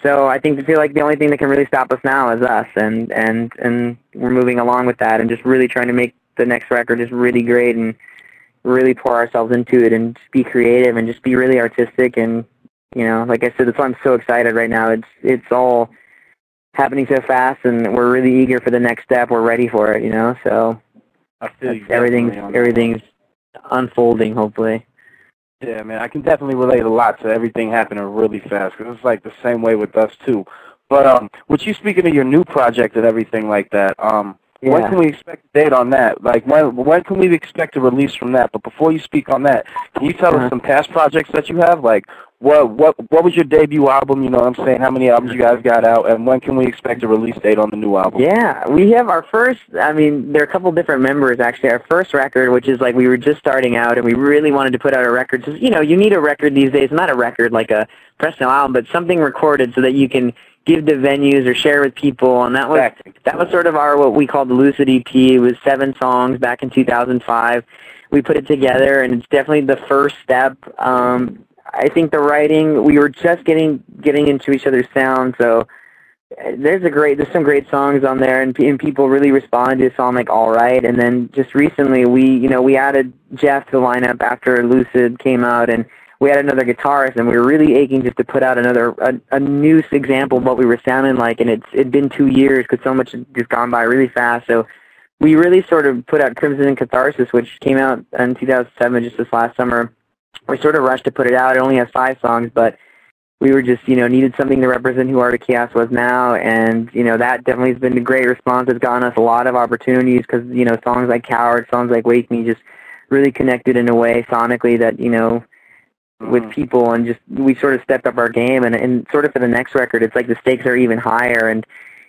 so I think I feel like the only thing that can really stop us now is us, and and and we're moving along with that, and just really trying to make the next record just really great and really pour ourselves into it and just be creative and just be really artistic and you know like i said that's why i'm so excited right now it's it's all happening so fast and we're really eager for the next step we're ready for it you know so I feel you everything's definitely on that. everything's unfolding hopefully Yeah, man, I can definitely relate a lot to everything happening really fast because it's like the same way with us too. But um, with you speaking of your new project and everything like that, um, when can we expect a date on that? Like when when can we expect a release from that? But before you speak on that, can you tell Uh-huh. us some past projects that you have? Like what what what was your debut album? You know what I'm saying? How many albums you guys got out, and when can we expect a release date on the new album? Yeah, we have our first. I mean, there are a couple different members actually. Our first record, which is like we were just starting out, and we really wanted to put out a record. So, you know, you need a record these days. Not a record like a professional album, but something recorded so that you can give to venues or share with people, and that was Exactly. that was sort of our what we called the Lucid EP. It was seven songs back in 2005. We put it together, and it's definitely the first step. Um, I think the writing we were just getting getting into each other's sound, so uh, there's a great there's some great songs on there, and, and people really responded to a song like All Right. And then just recently, we you know we added Jeff to the lineup after Lucid came out, and we had another guitarist, and we were really aching just to put out another a, a new example of what we were sounding like. And it's it'd been two years because so much had just gone by really fast. So we really sort of put out Crimson and Catharsis, which came out in 2007, just this last summer. We sort of rushed to put it out. It only has five songs, but we were just, you know, needed something to represent who Art of Chaos was now, and you know that definitely has been a great response. It's gotten us a lot of opportunities because you know songs like Coward, songs like Wake Me, just really connected in a way sonically that you know with Mhm. people and just we sort of stepped up our game and and sort of for the next record it's like the stakes are even higher and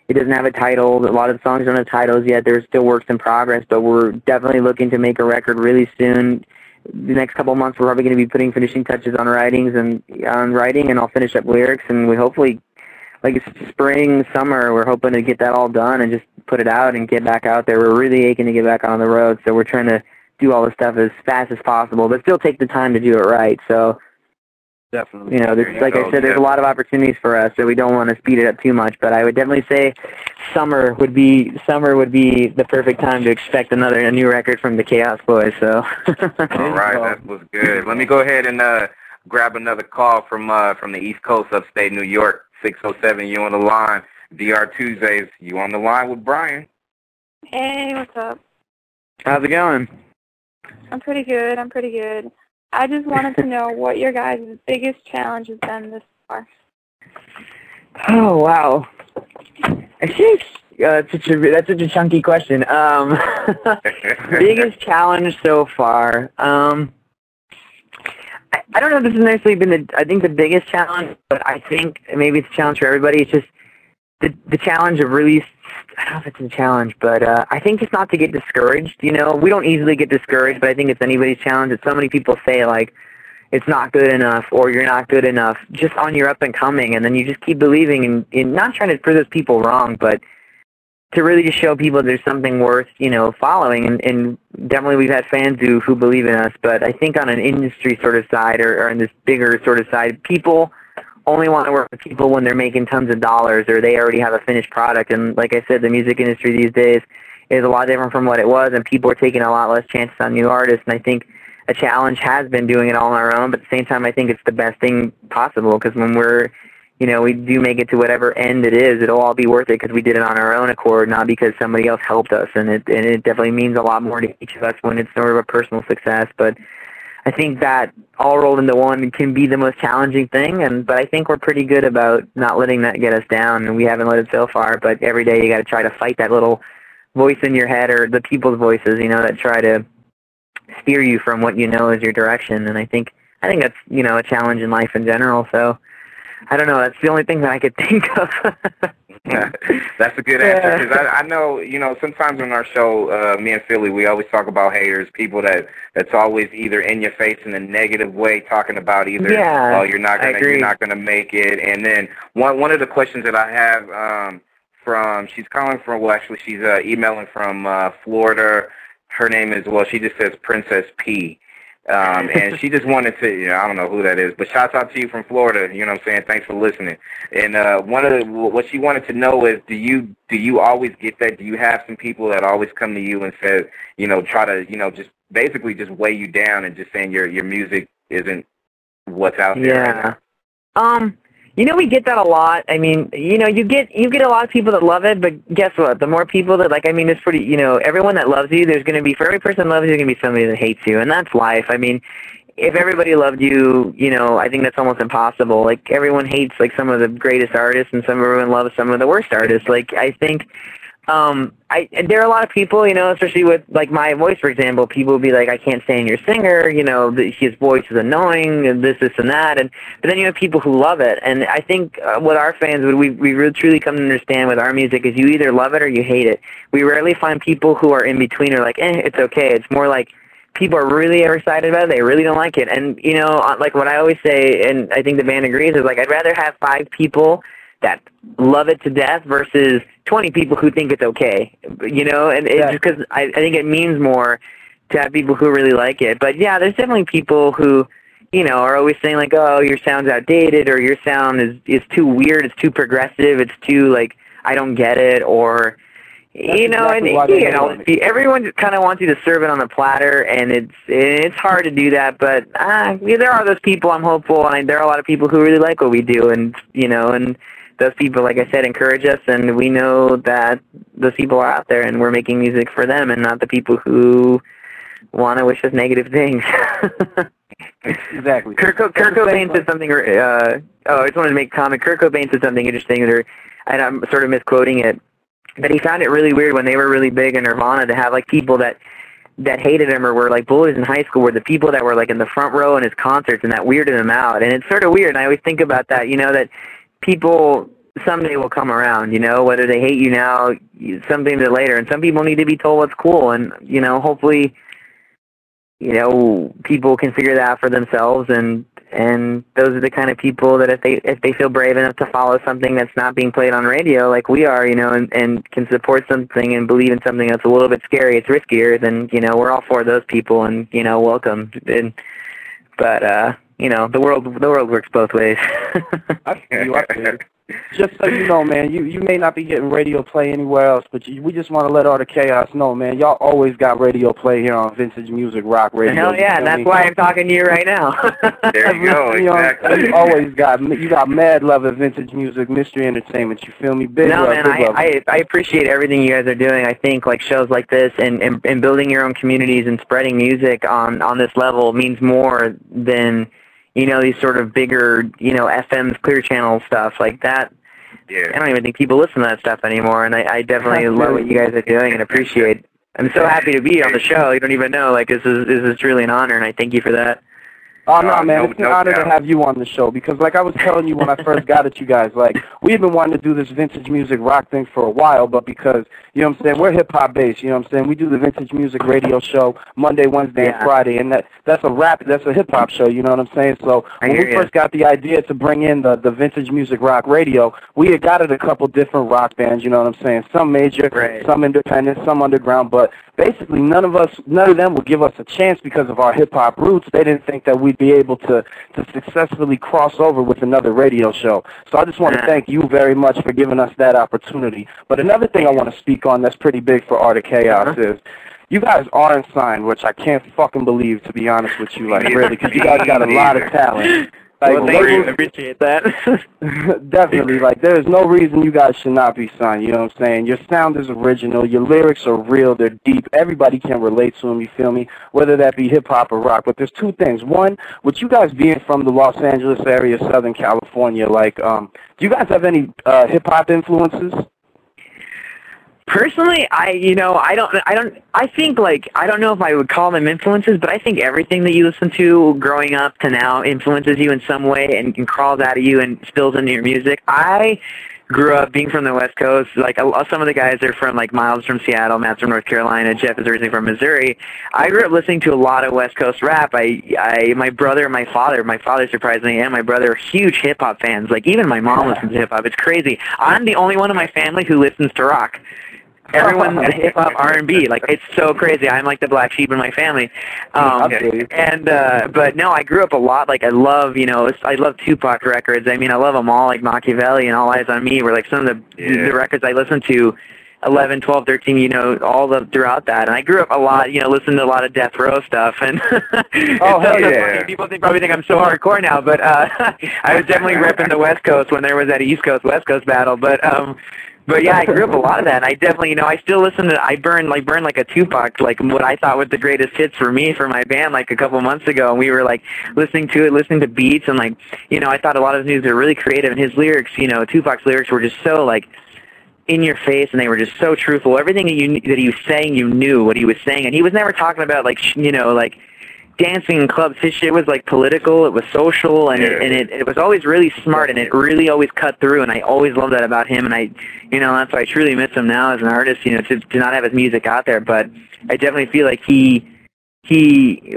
it doesn't have a title a lot of the songs don't have titles yet there's still works in progress but we're definitely looking to make a record really soon the next couple of months we're probably going to be putting finishing touches on writings and on writing and I'll finish up lyrics and we hopefully like it's spring summer we're hoping to get that all done and just put it out and get back out there. We're really aching to get back on the road so we're trying to do all this stuff as fast as possible but still take the time to do it right. So Definitely. you know, there's, like I said, there's a lot of opportunities for us, so we don't want to speed it up too much. But I would definitely say summer would be summer would be the perfect time to expect another a new record from the Chaos Boys. So. All right, that was good. Let me go ahead and uh, grab another call from uh, from the East Coast, upstate New York, 607. You on the line? DR Tuesdays. You on the line with Brian? Hey, what's up? How's it going? I'm pretty good. I'm pretty good. I just wanted to know what your guys' biggest challenge has been this far. Oh wow. I think uh, that's such a that's such a chunky question. Um, biggest challenge so far. Um, I, I don't know if this has necessarily been the I think the biggest challenge, but I think maybe it's a challenge for everybody. It's just the the challenge of really I don't know if it's a challenge, but uh, I think just not to get discouraged. You know, we don't easily get discouraged, but I think it's anybody's challenge. That so many people say like it's not good enough or you're not good enough just on your up and coming, and then you just keep believing and, and not trying to prove those people wrong, but to really just show people there's something worth you know following and, and definitely we've had fans who who believe in us but i think on an industry sort of side or, or on this bigger sort of side people only want to work with people when they're making tons of dollars or they already have a finished product and like i said the music industry these days is a lot different from what it was and people are taking a lot less chances on new artists and i think a challenge has been doing it all on our own but at the same time i think it's the best thing possible because when we're you know, we do make it to whatever end it is, it'll all be worth it because we did it on our own accord, not because somebody else helped us. And it and it definitely means a lot more to each of us when it's sort of a personal success. But I think that all rolled into one can be the most challenging thing. And but I think we're pretty good about not letting that get us down, and we haven't let it so far. But every day you got to try to fight that little voice in your head or the people's voices, you know, that try to steer you from what you know is your direction. And I think I think that's you know a challenge in life in general. So. I don't know. That's the only thing that I could think of. That's a good answer because I, I know you know sometimes on our show, uh, me and Philly, we always talk about haters, people that that's always either in your face in a negative way, talking about either Yeah, oh you're not gonna you're not gonna make it, and then one one of the questions that I have um, from she's calling from well actually she's uh, emailing from uh, Florida. Her name is well she just says Princess P. Um, and she just wanted to, you know, I don't know who that is, but shouts out to you from Florida. You know what I'm saying? Thanks for listening. And uh, one of the, what she wanted to know is, do you do you always get that? Do you have some people that always come to you and say, you know, try to, you know, just basically just weigh you down and just saying your your music isn't what's out there? right Yeah. Um, you know, we get that a lot. I mean, you know, you get you get a lot of people that love it, but guess what? The more people that like, I mean, it's pretty. You know, everyone that loves you, there's going to be for every person that loves you, there's going to be somebody that hates you, and that's life. I mean, if everybody loved you, you know, I think that's almost impossible. Like everyone hates like some of the greatest artists, and some of everyone loves some of the worst artists. Like I think um i there are a lot of people you know especially with like my voice for example people will be like i can't stand your singer you know his voice is annoying and this this and that and but then you have people who love it and i think uh, what our fans would we we really truly come to understand with our music is you either love it or you hate it. We rarely find people who are in between or like eh it's okay. It's more like people are really excited about it they really don't like it and you know uh, like what i always say and i think the band agrees is like i'd rather have five people that love it to death versus 20 people who think it's okay. You know, and it's Yeah. just because I, I think it means more to have people who really like it. But yeah, there's definitely people who, you know, are always saying like, "Oh, your sound's outdated," or "Your sound is is too weird, it's too progressive, it's too like I don't get it," or That's you know, exactly and you know, it. everyone kind of wants you to serve it on a platter, and it's it's hard to do that. But uh, yeah, there are those people. I'm hopeful, and there are a lot of people who really like what we do, and you know, and those people, like I said, encourage us, and we know that those people are out there, and we're making music for them, and not the people who want to wish us negative things. Exactly. Co- Kurt Cobain said something. Uh, oh, I just wanted to make a comment. Kurt Cobain said something interesting, or and I'm sort of misquoting it, but he found it really weird when they were really big in Nirvana to have like people that that hated him or were like bullies in high school were the people that were like in the front row in his concerts and that weirded him out. And it's sort of weird. And I always think about that. You know that people someday will come around. You know whether they hate you now, something that later. And some people need to be told what's cool. And you know hopefully you know, people can figure that out for themselves and and those are the kind of people that if they if they feel brave enough to follow something that's not being played on radio like we are, you know, and, and can support something and believe in something that's a little bit scary, it's riskier, then, you know, we're all for those people and, you know, welcome. And but uh you know, the world the world works both ways. I you. I you. Just so you know, man, you you may not be getting radio play anywhere else, but you, we just want to let all the chaos know, man. Y'all always got radio play here on Vintage Music Rock Radio. Hell yeah, and that's me? why I'm talking to you right now. There you go. You know, Exactly. you always got you got mad love of vintage music, mystery entertainment. You feel me? Big no, love, man, big I, love. I I appreciate everything you guys are doing. I think like shows like this and, and and building your own communities and spreading music on on this level means more than you know these sort of bigger you know FM's clear channel stuff like that. I don't even think people listen to that stuff anymore, and I, I definitely love what you guys are doing and appreciate. I'm so happy to be on the show. You don't even know. Like this is this is truly an honor, and I thank you for that. Oh no, Uh, man! no- it's an no honor doubt. to have you on the show because, like I was telling you when I first got at you guys, like we've been wanting to do this vintage music rock thing for a while, but because you know what I'm saying, we're hip hop based. You know what I'm saying? We do the vintage music radio show Monday, Wednesday, and Friday, and that that's a rap, that's a hip hop show. You know what I'm saying? So when we ya. first got the idea to bring in the the vintage music rock radio, we had got it a couple different rock bands. You know what I'm saying? Some major, Right. some independent, some underground, but basically none of us, none of them would give us a chance because of our hip hop roots. They didn't think that we'd be able to to successfully cross over with another radio show. So I just want to thank you very much for giving us that opportunity. But another thing I want to speak on that's pretty big for Art of Chaos Uh-huh. is. You guys aren't signed, which I can't fucking believe, to be honest with you, like really, because you guys got a lot of talent. Like, well, thank you. I appreciate that. Definitely. Like there is no reason you guys should not be signed. You know what I'm saying? Your sound is original. Your lyrics are real. They're deep. Everybody can relate to them. You feel me? Whether that be hip hop or rock. But there's two things. One, with you guys being from the Los Angeles area, Southern California, like, um, do you guys have any uh, hip hop influences? Personally, I you know I don't I don't I think like I don't know if I would call them influences, but I think everything that you listen to growing up to now influences you in some way and, and crawls out of you and spills into your music. I grew up being from the West Coast. Like a, some of the guys are from like Miles from Seattle, Matt's from North Carolina, Jeff is originally from Missouri. I grew up listening to a lot of West Coast rap. I I my brother and my father, my father surprisingly and my brother are huge hip hop fans. Like even my mom listens to hip hop. It's crazy. I'm the only one in my family who listens to rock. Everyone hip hop R and B, like it's so crazy. I'm like the black sheep in my family. Um, I feel you. and uh, but no, I grew up a lot. Like I love, you know, I love Tupac records. I mean, I love them all, like Machiavelli and All Eyez on Me. Were like some of the Yeah. the records I listened to. 11, 12, 13, you know, all the throughout that. And I grew up a lot, you know, listening to a lot of death row stuff. And Oh, hell yeah. funny. People think, probably think I'm so hardcore now, but uh, I was definitely repping the West Coast when there was that East Coast West Coast battle. But um, but yeah, I grew up a lot of that. And I definitely, you know, I still listen to. I burned like burned like a Tupac, like what I thought was the greatest hits for me for my band, like a couple months ago. And we were like listening to it, listening to beats, and like, you know, I thought a lot of his music were really creative, and his lyrics, you know, Tupac's lyrics were just so like in your face and they were just so truthful everything that you that he was saying you knew what he was saying and he was never talking about like you know like dancing in clubs his shit was like political it was social and it, and it, it was always really smart and it really always cut through and I always loved that about him and I you know that's why I truly miss him now as an artist you know to to not have his music out there but I definitely feel like he he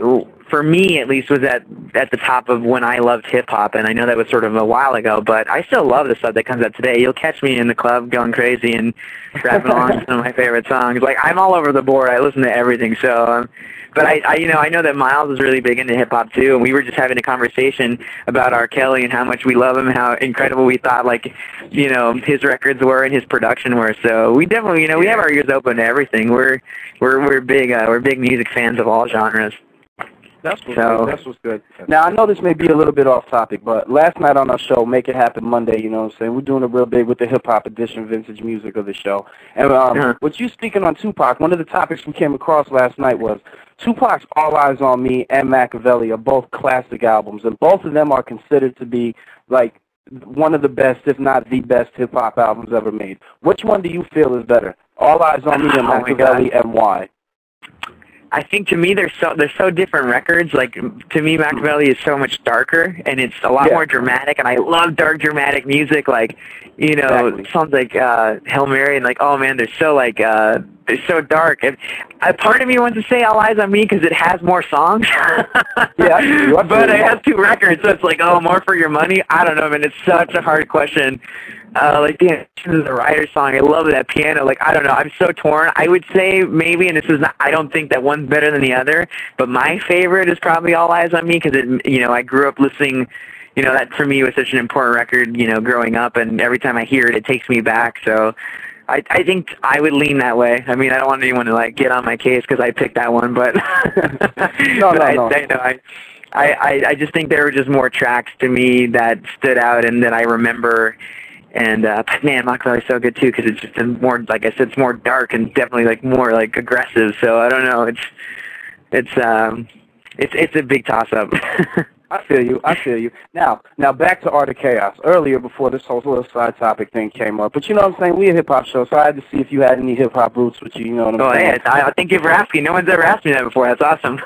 for me at least was at at the top of when I loved hip hop and I know that was sort of a while ago but I still love the stuff that comes out today. You'll catch me in the club going crazy and rapping along to some of my favorite songs. Like I'm all over the board. I listen to everything. So um but I, I you know I know that Miles is really big into hip hop too and we were just having a conversation about R. Kelly and how much we love him, how incredible we thought like you know his records were and his production were. So we definitely you know we have our ears open to everything. We're we're we're big uh, we're big music fans of all genres. That's what's so, good. That's what's good. Now I know this may be a little bit off topic, but last night on our show, Make It Happen Monday, you know what I'm saying? We're doing it real big with the hip hop edition, vintage music of the show. And um, uh-huh. with you speaking on Tupac, one of the topics we came across last night was Tupac's All Eyez on Me and Machiavelli are both classic albums, and both of them are considered to be like one of the best, if not the best, hip hop albums ever made. Which one do you feel is better? All Eyez on Me and oh Machiavelli, and why? I think to me they're so they're so different records. Like to me, Machiavelli is so much darker and it's a lot yeah. more dramatic. And I love dark dramatic music. Like you know, exactly. songs like uh, Hail Mary and like oh man, they're so like uh, they're so dark. And a part of me wants to say All Eyez on Me because it has more songs. yeah, but it has two records, so it's like oh more for your money. I don't know, man. It's such a hard question uh, like the the writer song. I love that piano. Like I don't know, I'm so torn. I would say maybe, and this is not. I don't think that one's better than the other, but my favorite is probably All Eyez on Me because it. You know, I grew up listening. You know, that for me was such an important record. You know, growing up, and every time I hear it, it takes me back. So. I I think I would lean that way. I mean, I don't want anyone to like get on my case because I picked that one, but no, but no, I, no. I, no, I, I I just think there were just more tracks to me that stood out and that I remember and uh, man, Machiavelli's so good too because it's just more, like I said, it's more dark and definitely like more like aggressive. So I don't know, it's it's um, it's it's a big toss up. I feel you. I feel you. Now, now back to Art of Chaos. Earlier, before this whole little side topic thing came up, but you know what I'm saying? We a hip hop show, so I had to see if you had any hip hop roots with you. You know what I'm oh, saying? Oh, yeah. I, thank you for asking. No one's ever asked me that before. That's awesome.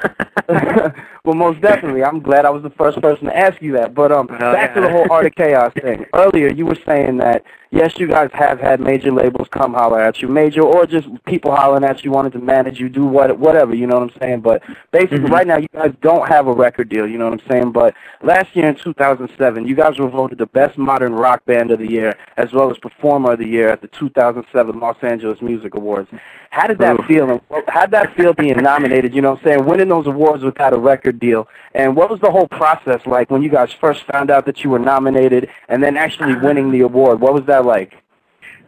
well, most definitely. I'm glad I was the first person to ask you that. But um, oh, back yeah. to the whole Art of Chaos thing. Earlier, you were saying that yes, you guys have had major labels come holler at you, major or just people hollering at you, wanting to manage you, do what, whatever. You know what I'm saying? But basically, mm-hmm. right now, you guys don't have a record deal. You know what I'm saying? But last year in 2007, you guys were voted the best modern rock band of the year, as well as performer of the year at the 2007 Los Angeles Music Awards. How did that Ooh. feel? how did that feel being nominated? You know what I'm saying? Winning those awards without a record deal. And what was the whole process like when you guys first found out that you were nominated and then actually winning the award? What was that like?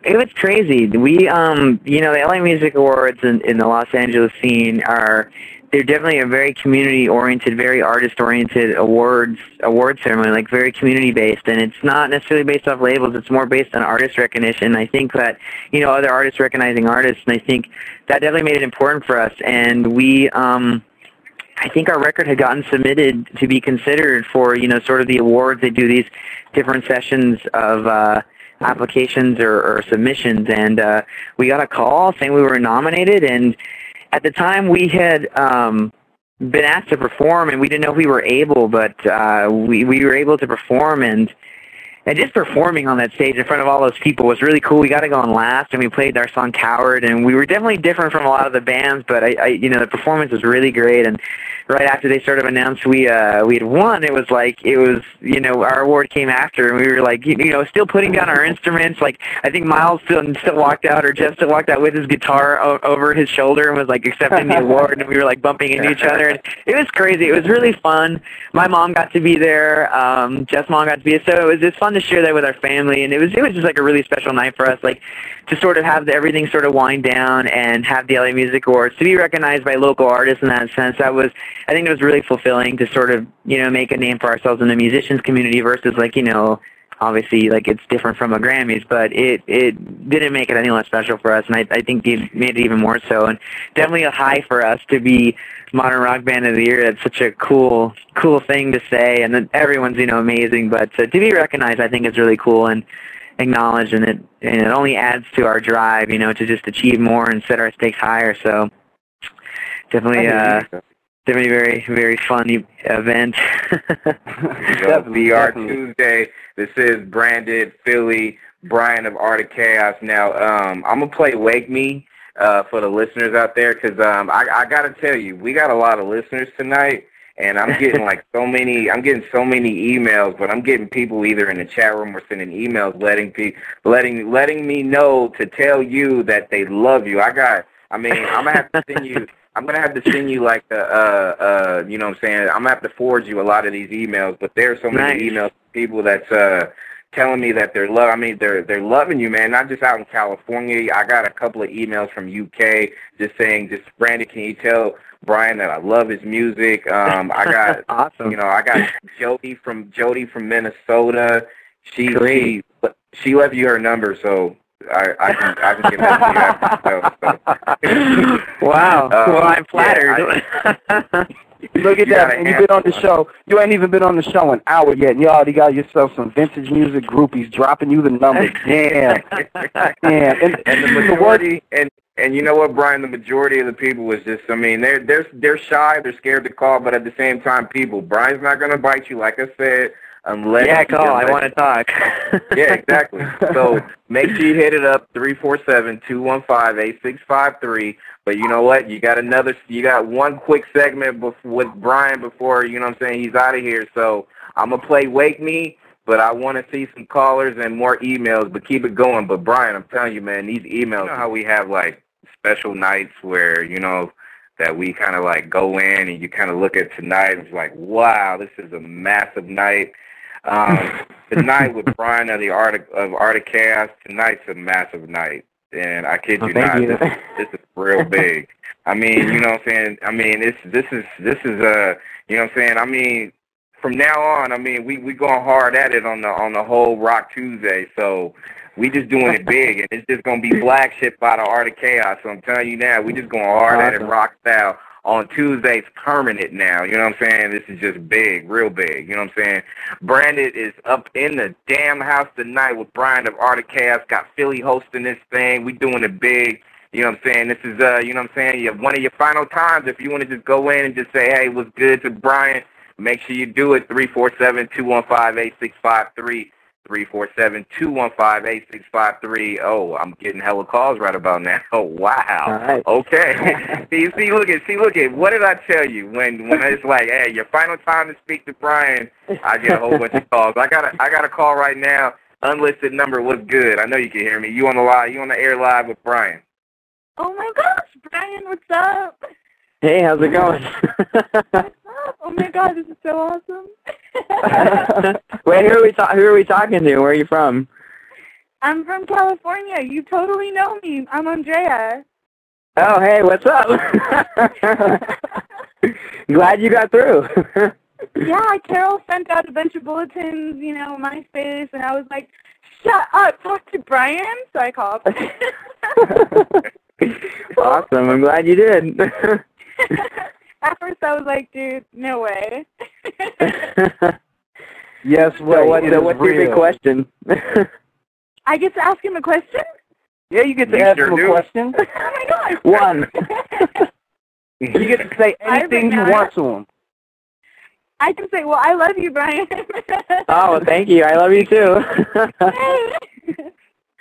It was crazy. We, um, you know, the LA Music Awards in, in the Los Angeles scene are they're definitely a very community oriented, very artist oriented awards award ceremony, like very community based, and it's not necessarily based off labels. It's more based on artist recognition. I think that you know other artists recognizing artists, and I think that definitely made it important for us. And we, um, I think our record had gotten submitted to be considered for you know sort of the awards. They do these different sessions of. Uh, applications or, or submissions and uh, we got a call saying we were nominated and at the time we had um, been asked to perform, and we didn't know if we were able, but uh, we we were able to perform, and and just performing on that stage in front of all those people was really cool. We got to go on last, and we played our song "Coward," and we were definitely different from a lot of the bands, but I, I you know the performance was really great, and right after they sort of announced we uh we had won, it was like it was you know our award came after, and we were like you, know still putting down our instruments. Like I think Miles still still walked out, or Jeff still walked out with his guitar o- over his shoulder and was like accepting the award, and we were like bumping into each other, and it was crazy. It was really fun. My mom got to be there. Um, Jeff's mom got to be there, so it was just fun to share that with our family, and it was it was just like a really special night for us, like to sort of have the, everything sort of wind down and have the LA Music Awards to be recognized by local artists in that sense. That was I think it was really fulfilling to sort of, you know, make a name for ourselves in the musicians community versus like, you know, obviously like it's different from a Grammys, but it it didn't make it any less special for us, and I I think it made it even more so, and definitely a high for us to be modern rock band of the year. That's such a cool cool thing to say, and then everyone's you know amazing, but to, to be recognized, I think is really cool and acknowledged, and it and it only adds to our drive, you know, to just achieve more and set our stakes higher. So definitely. uh definitely very very fun event. definitely, VR Tuesday. This is Branded Philly Brian of Art of Chaos. Now um, I'm gonna play Wake Me uh, for the listeners out there because um, I, I got to tell you we got a lot of listeners tonight. And I'm getting like so many. I'm getting so many emails, but I'm getting people either in the chat room or sending emails, letting pe- letting letting me know to tell you that they love you. I got. I mean, I'm gonna have to send you. I'm gonna have to send you like a, uh, uh, you know what I'm saying. I'm gonna have to forward you a lot of these emails, but there's so many Nice. emails from people that's uh telling me that they're love. I mean, they're they're loving you, man. Not just out in California. I got a couple of emails from UK just saying, just Brandon, can you tell Brian that I love his music? Um, I got awesome. you know, I got Jody from Jody from Minnesota. She Great. she she left you her number, so I I can I can give that to you after the show. So. wow. Uh, well, I'm yeah, flattered. Look at You that, gotta. You've been on the show. You ain't even been on the show an hour yet, and you already got yourself some vintage music groupies dropping you the numbers. Damn. Damn. And, and the majority and and you know what, Brian, the majority of the people was just I mean, they're they're they're shy, they're scared to call, but at the same time people, Brian's not gonna bite you, like I said, unless yeah, call. I want to talk. Yeah, exactly. So make sure you hit it up three four seven two one five eight six five three. But you know what? You got another. You got one quick segment bef- with Brian before you know what I'm saying. He's out of here. So I'm gonna play Wake Me, but I want to see some callers and more emails. But keep it going. But Brian, I'm telling you, man, these emails. You know how we have like special nights where you know that we kind of like go in and you kind of look at tonight and it's like, wow, this is a massive night. Um, tonight with Brian of the Art of, of Art of Chaos, tonight's a massive night, and I kid Oh, you not, you. this, this is real big. I mean, you know what I'm saying? I mean, this this is this is uh, you know what I'm saying? I mean, from now on, I mean, we we going hard at it on the on the whole Rock Tuesday, so we just doing it big, and it's just gonna be black shit by the Art of Chaos. So I'm telling you now, we just going hard at it, rock style. On Tuesdays, permanent now. You know what I'm saying? This is just big, real big. You know what I'm saying? Brandon is up in the damn house tonight with Brian of Art of Chaos. Got Philly hosting this thing. We doing it big. You know what I'm saying? This is uh, you know what I'm saying? You have one of your final times. If you want to just go in and just say, hey, what's good to Brian, make sure you do it. Three four seven two one five eight six five three. Three four seven two one five eight six five three. Oh, I'm getting hella calls right about now. Oh wow. All right. Okay. see, see, look at, see, look at. What did I tell you when when it's like, hey, your final time to speak to Brian? I get a whole bunch of calls. I got a, I got a call right now. Unlisted number. What's good? I know you can hear me. You on the live? You on the air live with Brian? Oh my gosh, Brian, what's up? Hey, how's it going? What's up? Oh my god, this is so awesome. Wait, who are we ta- who are we talking to? Where are you from? I'm from California. You totally know me. I'm Andrea. Oh, hey, what's up? Glad you got through. Yeah, Carol sent out a bunch of bulletins, you know, MySpace, and I was like, shut up, talk to Brian. So I called. awesome. I'm glad you did. At first I was like, dude, no way. yes, so right. what, it so is what's your big question? I get to ask him a question? Yeah, you get to You ask sure him a do. question. Oh my gosh. One. You get to say anything you want to him. I can say, well, I love you, Brian. oh, thank you. I love you too.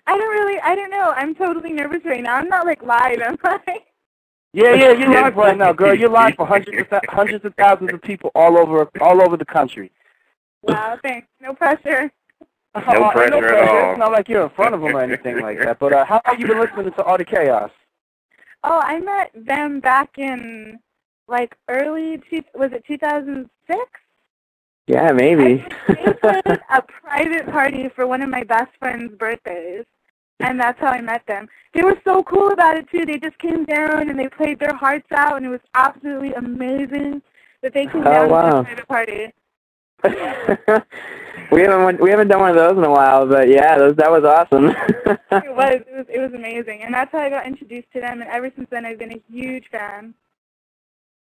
I don't really, I don't know. I'm totally nervous right now. I'm not like live. I'm like, Yeah, yeah, you're live right now, girl. You're live for hundreds of th- hundreds of thousands of people all over all over the country. wow, thanks. No pressure. No ain't pressure at all. It's not like you're in front of them or anything like that. But uh, how long you been listening to Art of Chaos? Oh, I met them back in like early, two, was it 2006? yeah, maybe. They played a private party for one of my best friend's birthdays, and that's how I met them. They were so cool about it too. They just came down and they played their hearts out, and it was absolutely amazing that they came Oh, down to wow. the party. we haven't we haven't done one of those in a while, but yeah, those, that was awesome. It was, it was, it was amazing, and that's how I got introduced to them. And ever since then, I've been a huge fan.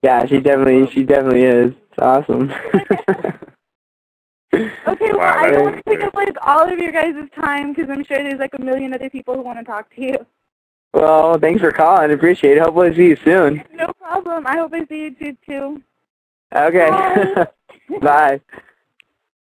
yeah, she definitely she definitely is. It's awesome. Okay, well, Wow, I don't want to take up like all of your guys' time because I'm sure there's like a million other people who want to talk to you. well, thanks for calling. Appreciate it. Hopefully see you soon. No problem. I hope I see you too. too. Okay. Bye. Bye.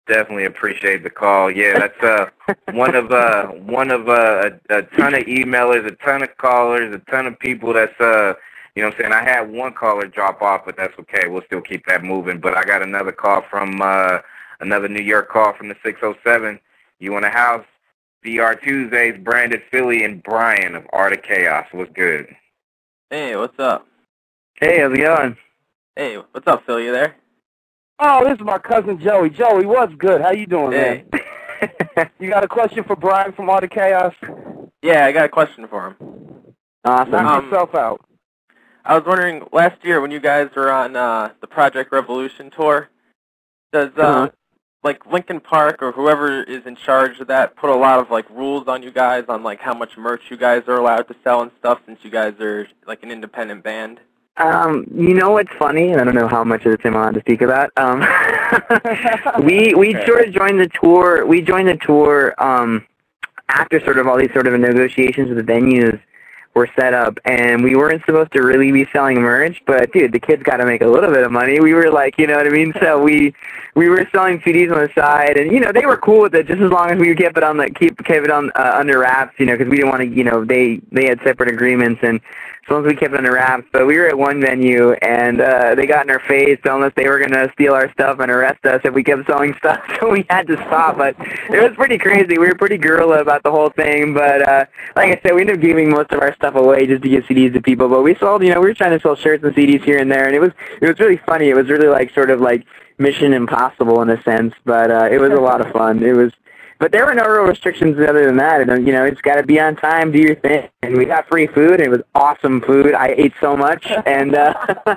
Definitely appreciate the call. Yeah, that's uh one of uh one of uh, a, a ton of emailers, a ton of callers, a ton of people that's uh You know what I'm saying? I had one caller drop off, but that's okay. We'll still keep that moving. But I got another call from uh another New York call from the 607. You want the house? VR Tuesdays, Branded Philly and Brian of Art of Chaos. What's good? Hey, what's up? Hey, how's it going? Hey, what's up, Phil? You there? Oh, this is my cousin Joey. Joey, what's good? How you doing, Hey. man? You got a question for Brian from Art of Chaos? Yeah, I got a question for him. Awesome. Knock Um, yourself out. I was wondering, last year when you guys were on uh, the Project Revolution tour, does uh, Uh-huh. Like Linkin Park or whoever is in charge of that put a lot of like rules on you guys on like how much merch you guys are allowed to sell and stuff since you guys are like an independent band? Um, you know what's funny? And I don't know how much of this I'm allowed to speak about. Um, we we sort of joined the tour. We joined the tour um, after sort of all these sort of negotiations with the venues were set up, and we weren't supposed to really be selling merch. But dude, the kids got to make a little bit of money. We were like, you know what I mean? So we we were selling CDs on the side, and you know they were cool with it just as long as we kept it on the keep kept it on uh, under wraps, you know, because we didn't want to, you know, they they had separate agreements and long we kept under wraps. But we were at one venue, and uh, they got in our face telling us they were going to steal our stuff and arrest us if we kept selling stuff. So we had to stop. But it was pretty crazy. We were pretty guerrilla about the whole thing. But uh, like I said, we ended up giving most of our stuff away just to give CDs to people. But we sold, you know, we were trying to sell shirts and CDs here and there, and it was it was really funny. It was really like sort of like Mission Impossible in a sense, but uh, it was a lot of fun. It was. But there were no real restrictions other than that. And, you know, it's got to be on time, do your thing. And we got free food, and it was awesome food. I ate so much. And uh,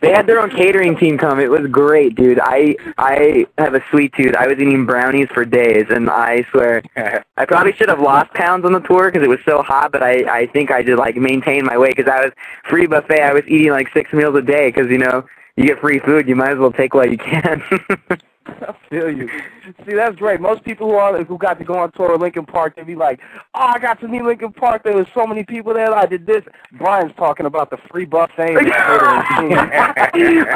they had their own catering team come. It was great, dude. I I have a sweet tooth. I was eating brownies for days, and I swear I probably should have lost pounds on the tour because it was so hot. But I I think I did like maintain my weight because I was free buffet. I was eating like six meals a day because you know you get free food, you might as well take what you can. I feel you. See, that's great. Most people who are who got to go on tour with Linkin Park, they be like, "Oh, I got to meet Linkin Park. There was so many people there. I did this." Brian's talking about the free buffet.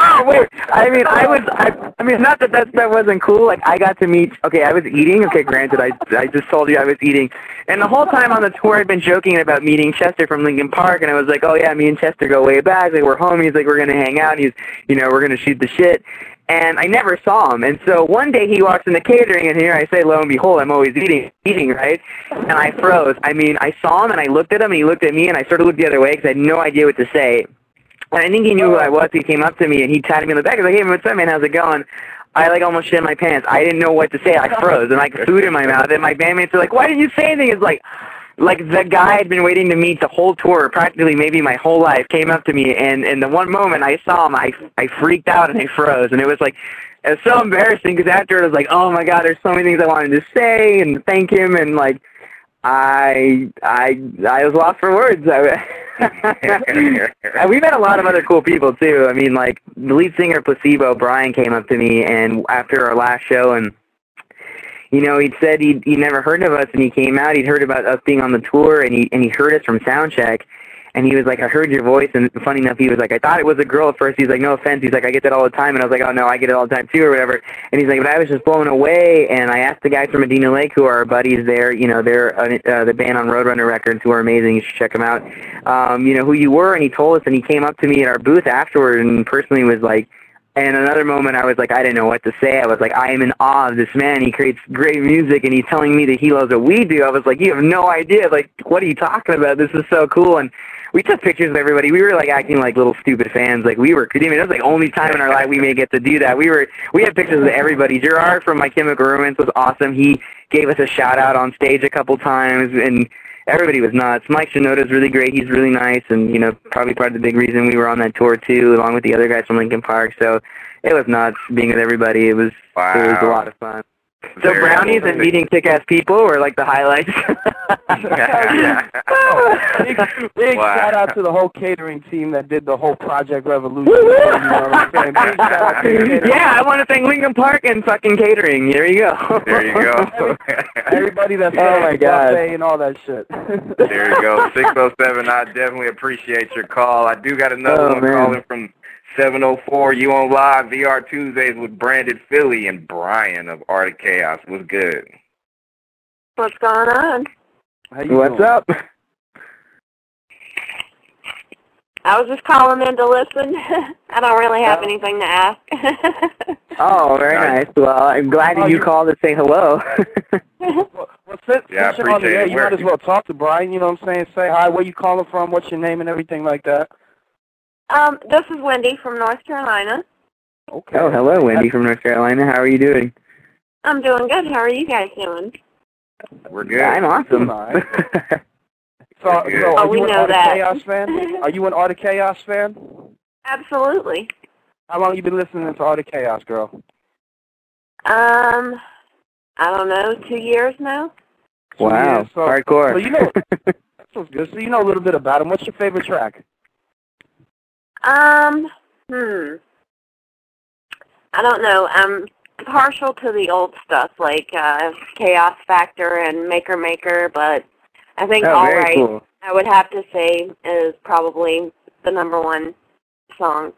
Oh wait, I mean, I was, I, I mean, not that that stuff wasn't cool. Like, I got to meet. Okay, I was eating. Okay, granted, I, I just told you I was eating, and the whole time on the tour, I'd been joking about meeting Chester from Linkin Park, and I was like, oh yeah, me and Chester go way back. Like we're homies. Like we're gonna hang out. And he's, you know, we're gonna shoot the shit. And I never saw him. And so one day he walks in the catering, and here I say, lo and behold, I'm always eating, eating, right? And I froze. I mean, I saw him, and I looked at him, and he looked at me, and I sort of looked the other way because I had no idea what to say. And I think he knew who I was. He came up to me and he patted me on the back. Was like, "Hey, what's up, man? How's it going?" I like almost shit my pants. I didn't know what to say. I froze and like food in my mouth. And my bandmates are like, "Why didn't you say anything?" It's like, like the guy I'd been waiting to meet the whole tour, practically maybe my whole life, came up to me, and and the one moment I saw him, I I freaked out and I froze, and it was like. It was so embarrassing because after it was like, oh my god, there's so many things I wanted to say and thank him and like, I I I was lost for words. I, we met a lot of other cool people too. I mean, like the lead singer Placebo, Brian, came up to me and after our last show, and you know, he'd said he'd he never heard of us, and he came out. He'd heard about us being on the tour, and he and he heard us from Soundcheck. And he was like, I heard your voice, and funny enough, he was like, I thought it was a girl at first. He's like, no offense. He's like, I get that all the time, and I was like, oh no, I get it all the time too, or whatever. And he's like, but I was just blown away, and I asked the guys from Medina Lake, who are our buddies there, you know, they're uh, uh, the band on Roadrunner Records, who are amazing. You should check them out. Um, you know who you were, and he told us, and he came up to me at our booth afterward, and personally was like. And another moment, I was like, I didn't know what to say. I was like, I am in awe of this man. He creates great music, and he's telling me that he loves what we do. I was like, you have no idea. Like, what are you talking about? This is so cool. And we took pictures of everybody. We were like acting like little stupid fans. Like we were. I mean, it was like only time in our life we may get to do that. We were. We had pictures of everybody. Gerard from My Chemical Romance was awesome. He gave us a shout out on stage a couple times, and everybody was nuts. Mike Shinoda's really great. He's really nice, and you know, probably part of the big reason we were on that tour too, along with the other guys from Linkin Park. So it was nuts being with everybody. It was. Wow. It was a lot of fun. So Very brownies and meeting kick-ass people were like the highlights. big big Wow. shout out to the whole catering team that did the whole Project Revolution. you know what I'm saying? Big shout out to the catering yeah, I want to thank Linkin Park and fucking catering. There you go. There you go. Everybody that's Oh, my God. and all that shit. there you go. 607, I definitely appreciate your call. I do got another Oh, one man. calling from 704. You on live VR Tuesdays with Branded Philly and Brian of Art of Chaos. What's good? What's going on? How you What's doing? up? I was just calling in to listen. I don't really have Oh. anything to ask. Oh, very Nice. nice. Well, I'm glad that you you- called to say hello. Well, well since, Yeah, I since you're on the appreciate air, it. you might as well talk to Brian. You know what I'm saying? Say hi. Where you calling from? What's your name and everything like that. Um, this is Wendy from North Carolina. Okay. oh, hello, Wendy from North Carolina. How are you doing? I'm doing good. How are you guys doing? We're good. I'm awesome. Alright. So, Good. so Oh, are we you an know Art of that. Chaos fan? Are you an Art of Chaos fan? Absolutely. How long you been listening to Art of Chaos, girl? Um, I don't know, two years now. Wow, so- hardcore. so you know- That sounds good. So you know a little bit about him. What's your favorite track? Um, hmm. I don't know. I'm partial to the old stuff like uh, Chaos Factor and Maker Maker, but I think oh, All Right, cool. I would have to say, is probably the number one song.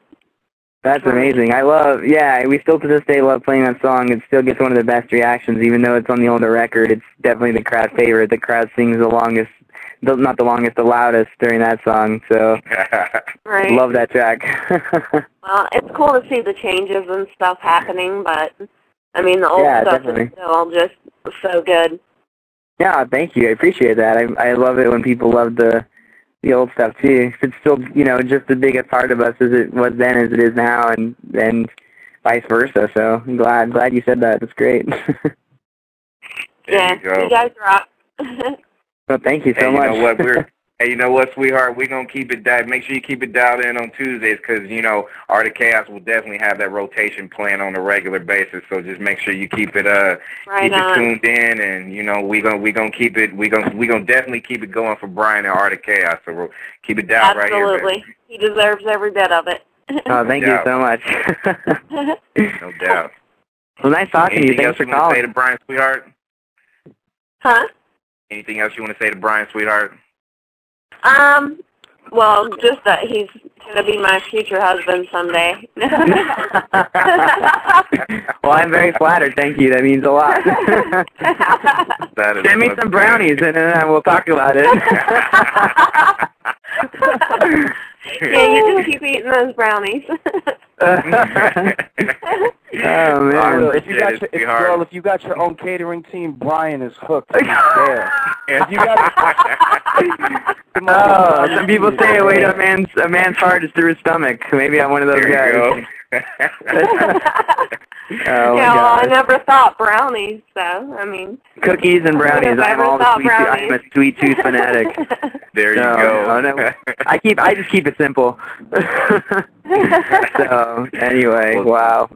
That's amazing. I love, yeah, we still to this day love playing that song. It still gets one of the best reactions, even though it's on the older record. It's definitely the crowd favorite. The crowd sings the longest, the, not the longest, the loudest during that song. So Right. love that track. Well, it's cool to see the changes and stuff happening, but I mean, the old Yeah, stuff definitely. is still just so good. yeah, thank you. I appreciate that. I I love it when people love the the old stuff too. It's still, you know, just as big a part of us as it was then as it is now, and and vice versa. So I'm glad glad you said that. That's great. There yeah, you go. guys rock. Well, thank you so hey, you much. know what? We're hey, you know what, sweetheart? We're gonna keep it dialed. Make sure you keep it dialed in on Tuesdays, because you know Art of Chaos will definitely have that rotation playing on a regular basis. So just make sure you keep it uh right keep it tuned in, and you know we're gonna we gonna keep it we're gonna we gonna definitely keep it going for Brian and Art of Chaos. So we'll keep it dialed right here, Absolutely. He deserves every bit of it. Oh, thank Yeah. you so much. No doubt. well, nice talking to you. Anything Thanks else for you want say calling. to Brian, sweetheart? huh? Anything else you want to say to Brian, sweetheart? Um, well, just that he's going to be my future husband someday. well, I'm very flattered. Thank you. That means a lot. That is Send me some brownies, and then we'll talk about it. yeah, you just keep eating those brownies. oh Oh, man. Well, if you got your, if, girl, if you got your own catering team, Brian is hooked. He's there. If you got, on, Oh, some people say need a way a man's a man's heart is through his stomach. Maybe I'm one of those there you guys. Go. Oh yeah, well, I never thought brownies, so, I mean. Cookies and brownies. I've I'm all the thought sweet. I'm a sweet tooth fanatic. there you No, go. no, no. I keep. I just keep it simple. so anyway, wow.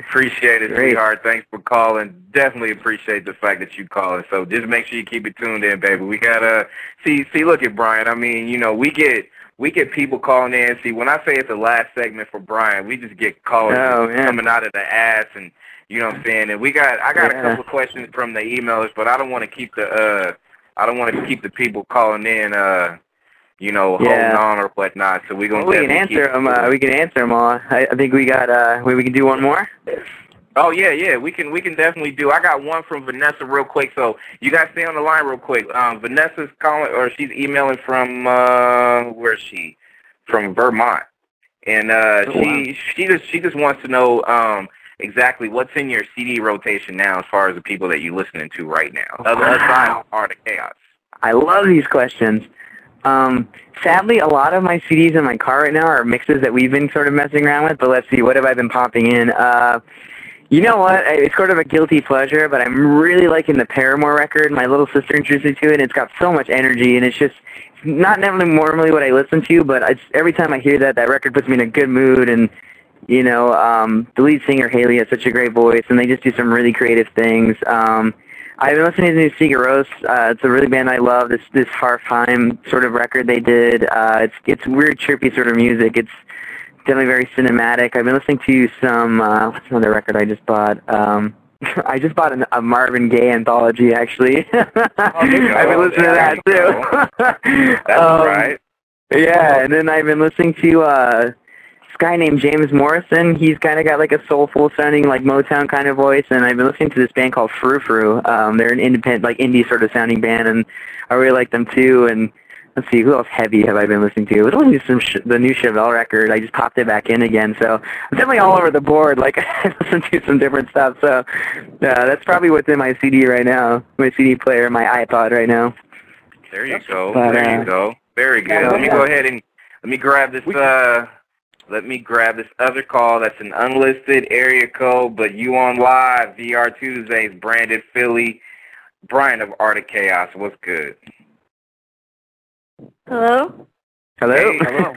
Appreciate it, Great. sweetheart. Thanks for calling. Definitely appreciate the fact that you called. So just make sure you keep it tuned in, baby. We gotta see. See, look at Brian. I mean, you know, we get we get people calling in. See, when I say it's the last segment for Brian, we just get calls Oh, coming out of the ass, and you know what I'm saying. And we got I got Yeah. a couple of questions from the emailers, but I don't want to keep the uh I don't want to keep the people calling in uh you know Yeah. holding on or whatnot. So we're gonna Well, we can answer them. Uh, we can answer them all. I, I think we got. Uh, we we can do one more. Oh yeah, yeah, we can we can definitely do. I got one from Vanessa real quick, so you guys stay on the line real quick. Um, Vanessa's calling or she's emailing from uh, where is she? From Vermont, and uh, Oh, she she just she just wants to know um exactly what's in your CD rotation now as far as the people that you're listening to right now. Other Wow. aside from Art of Chaos. I love these questions. Um, sadly, a lot of my CDs in my car right now are mixes that we've been sort of messing around with. But let's see, what have I been popping in? Uh, you know what? It's sort of a guilty pleasure, but I'm really liking the Paramore record. My little sister introduced me to it, and it's got so much energy, and it's just not normally what I listen to, but it's, every time I hear that, that record puts me in a good mood, and you know, um, the lead singer Hayley has such a great voice, and they just do some really creative things. Um, I've been listening to Sigur Rós. Uh, it's a really band I love. This this Hvarf/Heim sort of record they did. Uh, it's it's weird, trippy sort of music. It's definitely very cinematic. I've been listening to some. Uh, what's another record I just bought? Um, I just bought an, a Marvin Gaye anthology actually. I've been listening to that too. That's Um, right. yeah, and then I've been listening to uh this guy named James Morrison. He's kind of got like a soulful sounding like Motown kind of voice, and I've been listening to this band called Frou Frou. Um, they're an independent, like indie sort of sounding band, and I really like them too. And let's see, who else heavy have I been listening to? I was to some sh- the new Chevelle record. I just popped it back in again, so I'm definitely all over the board. Like I listen to some different stuff. So uh, that's probably what's in my CD right now, my CD player, my iPod right now. There you go. But, there uh, you go. Very good. yeah, let me yeah. go ahead and let me grab this. Uh, let me grab this other call. That's an unlisted area code, but you on live VR Tuesdays, branded Philly. Brian of Art of Chaos. What's good? Hello? Hello. Hey, hello.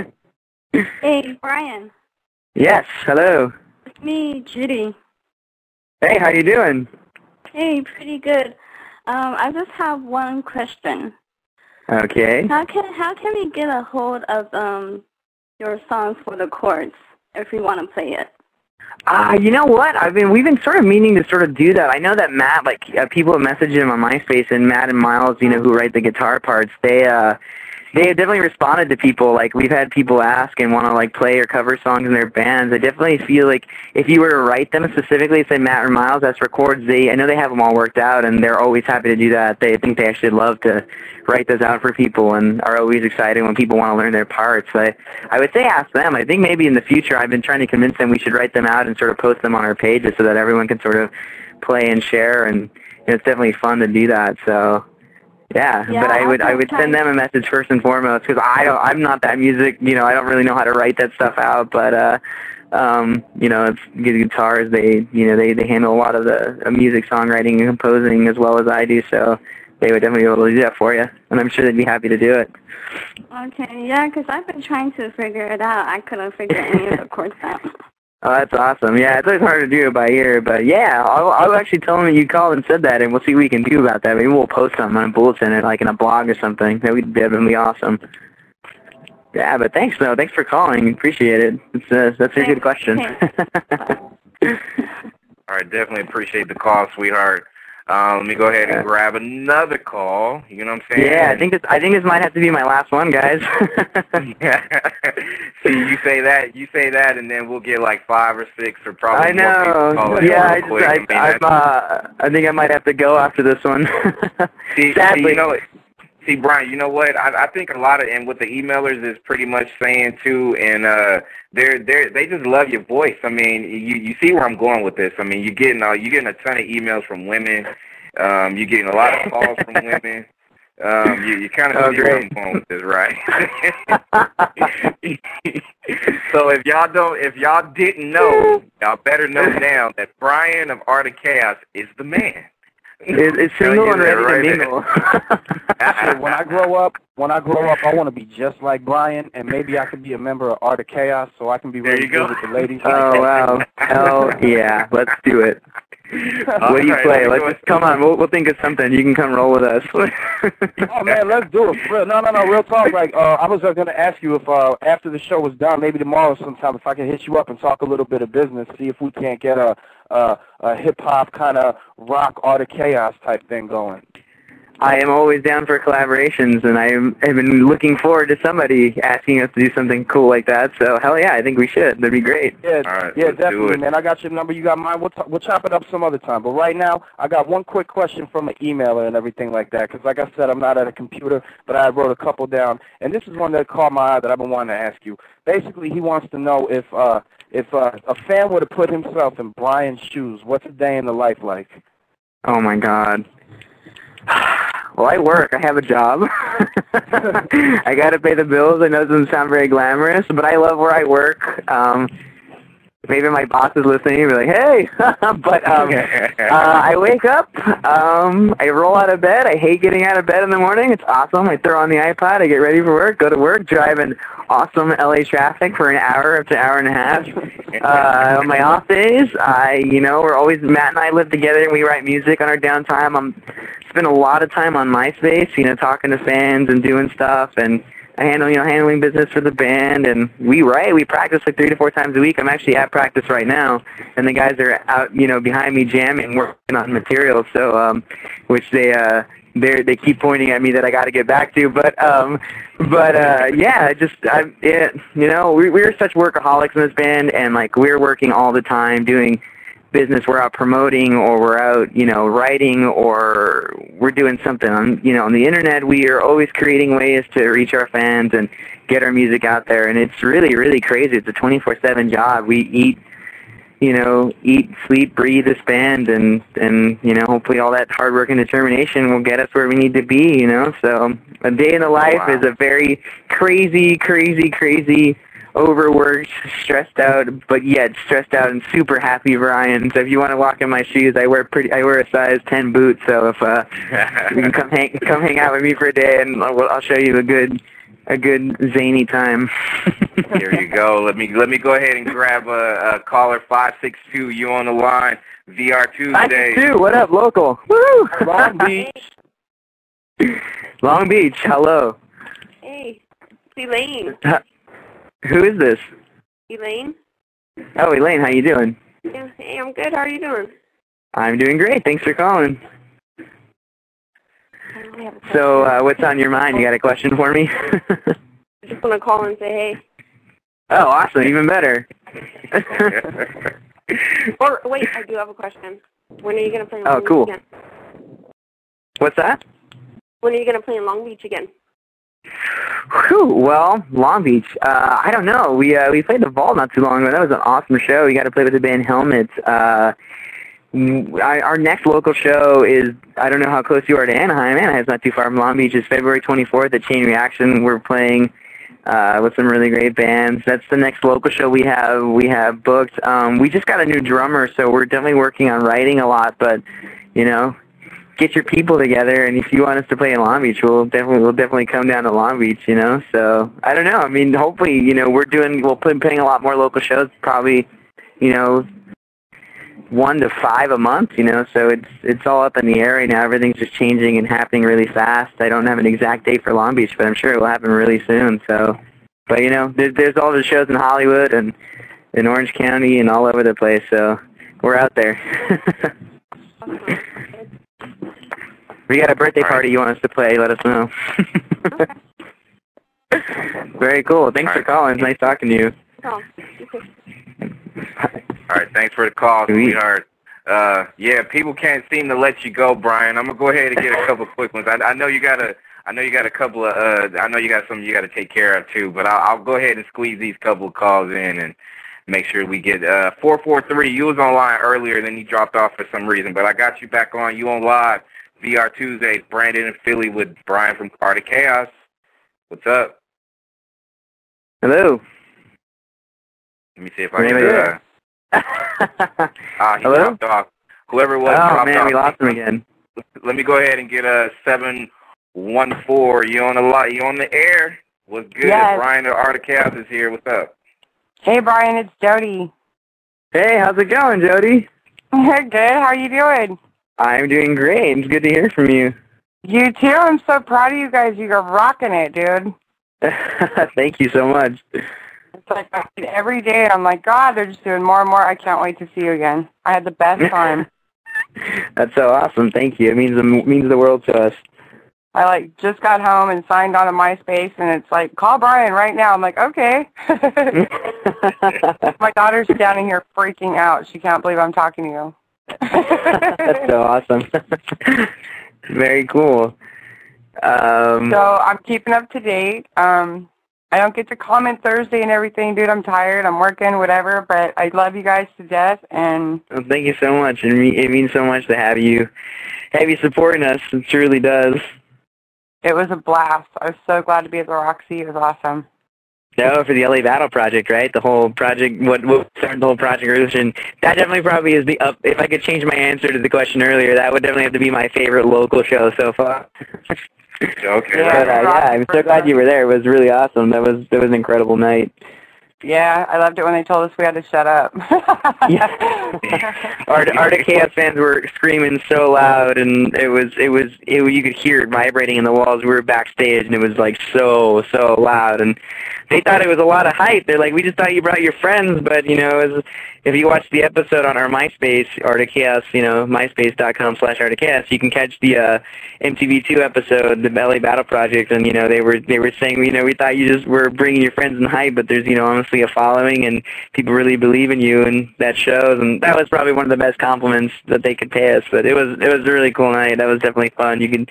Hey, Brian. yes. Hello. It's me, Judy. Hey, how you doing? Hey, pretty good. Um, I just have one question. Okay. How can how can we get a hold of um your songs for the chords if we want to play it? Uh, you know what? I've been we've been sort of meaning to sort of do that. I know that Matt, like uh, people have messaged him on MySpace, and Matt and Miles, you know, who write the guitar parts, they uh they have definitely responded to people. Like we've had people ask and want to like play or cover songs in their bands. I definitely feel like if you were to write them specifically, say Matt or Miles, that's for chords, they I know they have them all worked out, and they're always happy to do that. They think they actually love to write those out for people, and are always excited when people want to learn their parts. But I would say ask them. I think maybe in the future, I've been trying to convince them we should write them out and sort of post them on our pages so that everyone can sort of play and share, and it's definitely fun to do that. So. Yeah, Yeah, but I would I would send them a message first and foremost because I don't I'm not that music you know I don't really know how to write that stuff out but uh um you know it's guitars they you know they they handle a lot of the uh, music songwriting and composing as well as I do so they would definitely be able to do that for you and I'm sure they'd be happy to do it. Okay, yeah, 'cause I've been trying to figure it out. I couldn't figure any of the chords out. Oh, that's awesome. Yeah, it's always hard to do it by ear, but yeah, I'll, I'll actually tell them that you called and said that, and we'll see what we can do about that. Maybe we'll post something on a bulletin, it like in a blog or something. That would definitely be awesome. Yeah, but thanks though. Thanks for calling. Appreciate it. It's uh, that's a good question. All right, definitely appreciate the call, sweetheart. Um, let me go ahead and grab another call. You know what I'm saying? yeah, I think this I think this might have to be my last one, guys. See, you say that, you say that, and then we'll get like five or six or probably I know. Yeah, I just. I, I I'm uh I think I might have to go after this one. See, see, Sadly. you know, see, Brian, you know what? I, I think a lot of, and what the emailers is pretty much saying too, and uh, they're they they just love your voice. I mean, you you see where I'm going with this. I mean, you're getting uh, you're getting a ton of emails from women. Um, you're getting a lot of calls from women. Um, you you kind of Oh, I'm great. going with this, right? so if y'all don't, if y'all didn't know, y'all better know now that Brian of Art of Chaos is the man. It, it's Tell single and that ready right to mingle. Actually, when I grow up, when I grow up, I want to be just like Brian, and maybe I could be a member of Art of Chaos, so I can be There really you go. with the ladies. oh wow! Hell yeah! Let's do it. What do you right, play? Let's just come on. We'll, we'll think of something. You can come roll with us. oh man, let's do it. Real. No, no, no. Real talk. Like, uh, I was uh, gonna ask you if uh, after the show was done, maybe tomorrow sometime, if I can hit you up and talk a little bit of business, see if we can't get a a, a hip hop kind of rock art of chaos type thing going. I am always down for collaborations, and I have been looking forward to somebody asking us to do something cool like that. So hell yeah, I think we should. That'd be great. Yeah, All right, yeah, let's do definitely, it. man. I got your number. You got mine. We'll, t- we'll chop it up some other time. But right now, I got one quick question from an emailer and everything like that. Because, like I said, I'm not at a computer, but I wrote a couple down. And this is one that caught my eye that I've been wanting to ask you. Basically, he wants to know if uh, if uh, a fan were to put himself in Brian's shoes, what's a day in the life like? Oh my god. Well, I work. I have a job. I got to pay the bills. I know it doesn't sound very glamorous, but I love where I work. Um, maybe my boss is listening and be like, "Hey," but um, uh, I wake up. Um, I roll out of bed. I hate getting out of bed in the morning. It's awesome. I throw on the iPod. I get ready for work. Go to work. Drive in awesome LA traffic for an hour up to an hour and a half. Uh, on my off days, I, you know, we're always Matt and I live together and we write music on our downtime. I'm spend a lot of time on MySpace, you know, talking to fans and doing stuff and I handle, you know, handling business for the band and we write, we practice like three to four times a week. I'm actually at practice right now and the guys are out, you know, behind me jamming, working on material. So, um, which they, uh, they they keep pointing at me that I got to get back to, but um, but uh, yeah, just I it, you know we we're such workaholics in this band, and like we're working all the time doing business we're out promoting or we're out, you know, writing or we're doing something on, you know, on the internet, we are always creating ways to reach our fans and get our music out there. And it's really, really crazy. It's a 24/7 job. We eat, you know, eat, sleep, breathe this band, and and you know, hopefully all that hard work and determination will get us where we need to be. You know, so a day in the oh, life wow. is a very crazy, crazy, crazy overworked, stressed out, but yet stressed out and super happy Brian. So if you want to walk in my shoes, I wear pretty. I wear a size 10 boot. So if uh, you can come hang come hang out with me for a day, and I'll, I'll show you a good a good zany time. Here you go. Let me let me go ahead and grab a, a caller five six two. You on the line? VR Tuesday. Two. What up, local? Woo! Long Beach. Long Beach. Hello. Hey, it's Elaine. Who is this? Elaine? Oh, Elaine, how you doing? Yeah, hey, I'm good. How are you doing? I'm doing great. Thanks for calling. I don't have a So, uh, what's on your mind? You got a question for me? I just want to call and say hey. oh, awesome. Even better. Or wait, I do have a question. When are you gonna play in Oh, Long Beach cool. again? what's that? When are you gonna play in Long Beach again? Whew, well, Long Beach. Uh, I don't know. We uh, we played the Vault not too long ago. That was an awesome show. We got to play with the band Helmets. Uh, our next local show is I don't know how close you are to Anaheim. Anaheim's not too far from Long Beach. It's February 24th at Chain Reaction. We're playing uh, with some really great bands. That's the next local show we have we have booked. Um, we just got a new drummer, so we're definitely working on writing a lot. But you know, get your people together, and if you want us to play in Long Beach, we'll definitely we'll definitely come down to Long Beach. You know, so I don't know. I mean, hopefully, you know, we're doing we'll be playing a lot more local shows. Probably, you know, one to five a month. You know, so it's it's all up in the air right now. Everything's just changing and happening really fast. I don't have an exact date for Long Beach, but I'm sure it will happen really soon. So, but you know, there's there's all the shows in Hollywood and in Orange County and all over the place. So we're out there. we got a birthday All right. party you want us to play, let us know. Very cool. Thanks All for right. calling. Nice talking to you. Oh, okay. All right, thanks for the call, Sweet. sweetheart. Uh, yeah, people can't seem to let you go, Brian. I'm gonna go ahead and get a couple quick ones. I, I know you got a, I know you got a couple of, uh, I know you got some you got to take care of too. But I'll, I'll go ahead and squeeze these couple of calls in and make sure we get uh four four three. You was online earlier, then you dropped off for some reason, but I got you back on. You on live VR Tuesdays, Brandon and Philly with Brian from Art of Chaos. What's up? Hello. Let me see if I can. Anybody Uh, there? ah, he Hello? dropped off. Whoever it was oh dropped man, off. we lost him again. Let me go ahead and get a seven one four. You on the lot? You on the air? What's good? Yes. Brian the Art of Chaos is here. What's up? Hey, Brian, it's Jody. Hey, how's it going, Jody? Good. How are you doing? I'm doing great. It's good to hear from you. You too. I'm so proud of you guys. You are rocking it, dude. Thank you so much. It's like every day. I'm like, God, they're just doing more and more. I can't wait to see you again. I had the best time. That's so awesome. Thank you. It means it means the world to us. I like just got home and signed on to MySpace, and it's like, call Brian right now. I'm like, okay. My daughter's down here freaking out. She can't believe I'm talking to you. That's so awesome. Very cool. Um, So I'm keeping up to date. Um, I don't get to comment Thursday and everything, dude. I'm tired. I'm working, whatever. But I love you guys to death, and well, thank you so much. And me- it means so much to have you have you supporting us. It truly does. it was a blast. I was so glad to be at the Roxy. It was awesome. No, for the LA Battle Project, right? The whole project, what, what started the whole project resolution. That definitely probably is the up. If I could change my answer to the question earlier, that would definitely have to be my favorite local show so far. Okay. Yeah. But uh, yeah, I'm so glad you were there. It was really awesome. That was that was an incredible night. Yeah, I loved it when they told us we had to shut up. Yeah. Our Art of Chaos fans were screaming so loud, and it was it was it, you could hear it vibrating in the walls. We were backstage, and it was like so so loud. And they thought it was a lot of hype. They're like, we just thought you brought your friends, but you know, as, if you watch the episode on our MySpace, Art of Chaos, you know, myspace.com slash Art of Chaos, you can catch the uh, MTV2 episode, the LA Battle Project, and you know, they were they were saying, you know, we thought you just were bringing your friends in hype, but there's you know, honestly a following, and people really believe in you, and that shows. And that was probably one of the best compliments that they could pay us. But it was it was a really cool night. That was definitely fun. You can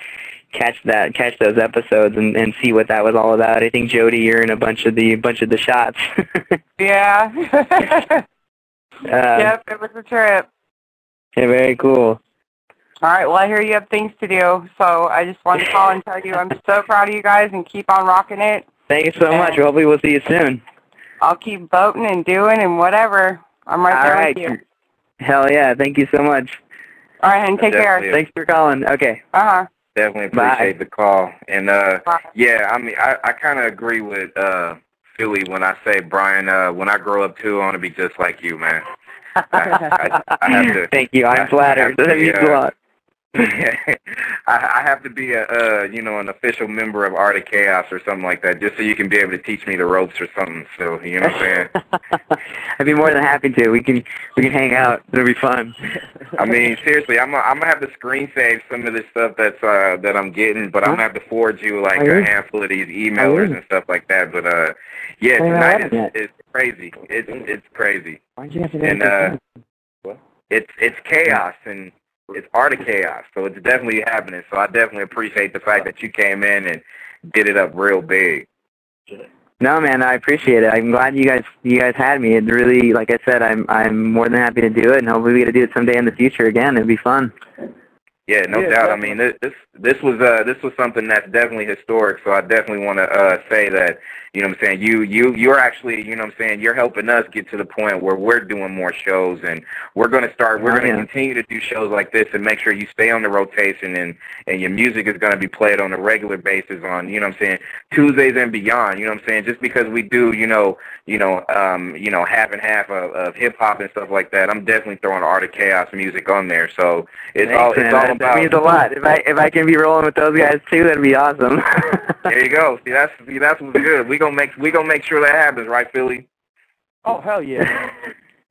catch that catch those episodes and, and see what that was all about. I think Jody, you're in a bunch of the bunch of the shots. Yeah. um, yep, it was a trip. Yeah, very cool. All right, well, I hear you have things to do, so I just wanted to call and tell you I'm so proud of you guys and keep on rocking it. Thank you so much. And- Hopefully we'll see you soon. I'll keep boating and doing and whatever. I'm right all there right. with you. Hell yeah. Thank you so much. All right, and take care. Thanks for calling. Okay. Uh-huh. Definitely Bye. appreciate the call. And uh Bye. yeah, I mean I, I kinda agree with uh Philly when I say Brian, uh when I grow up too I wanna be just like you, man. I, I, I have to Thank you. I I'm have to flattered. That means a lot. I, I have to be a uh, you know an official member of Art of Chaos or something like that, just so you can be able to teach me the ropes or something. So you know what I'm saying? I'd be more than happy to. We can we can hang out. It'll be fun. I mean, seriously, I'm gonna, I'm gonna have to screen save some of this stuff that's uh that I'm getting, but I'm gonna have to forward you like a handful of these emailers and stuff like that. But uh, yeah, tonight is it's crazy. It's it's crazy. Why'd you have to And uh, it's it's chaos and it's art of chaos. So it's definitely happening. So I definitely appreciate the fact that you came in and did it up real big. No, man, I appreciate it. I'm glad you guys you guys had me. It really, like I said, I'm I'm more than happy to do it, and hopefully we get to do it someday in the future again. It'd be fun. Yeah, no Yeah, doubt. I mean, this this this was uh this was something that's definitely historic. So I definitely want to uh say that you know what I'm saying you you you're actually you know what I'm saying you're helping us get to the point where we're doing more shows and we're going to start we're Oh, going to yeah. continue to do shows like this and make sure you stay on the rotation and and your music is going to be played on a regular basis on you know what I'm saying Tuesdays and beyond. You know what I'm saying just because we do you know you know um you know half and half of, of hip hop and stuff like that. I'm definitely throwing Art of Chaos music on there. So it's Thanks, all it's man. all that, means a lot. If I if I can be rolling with those guys too, that'd be awesome. There you go. See, that's see, that's what's good. We gonna make we gonna make sure that happens, right, Philly? Oh hell yeah!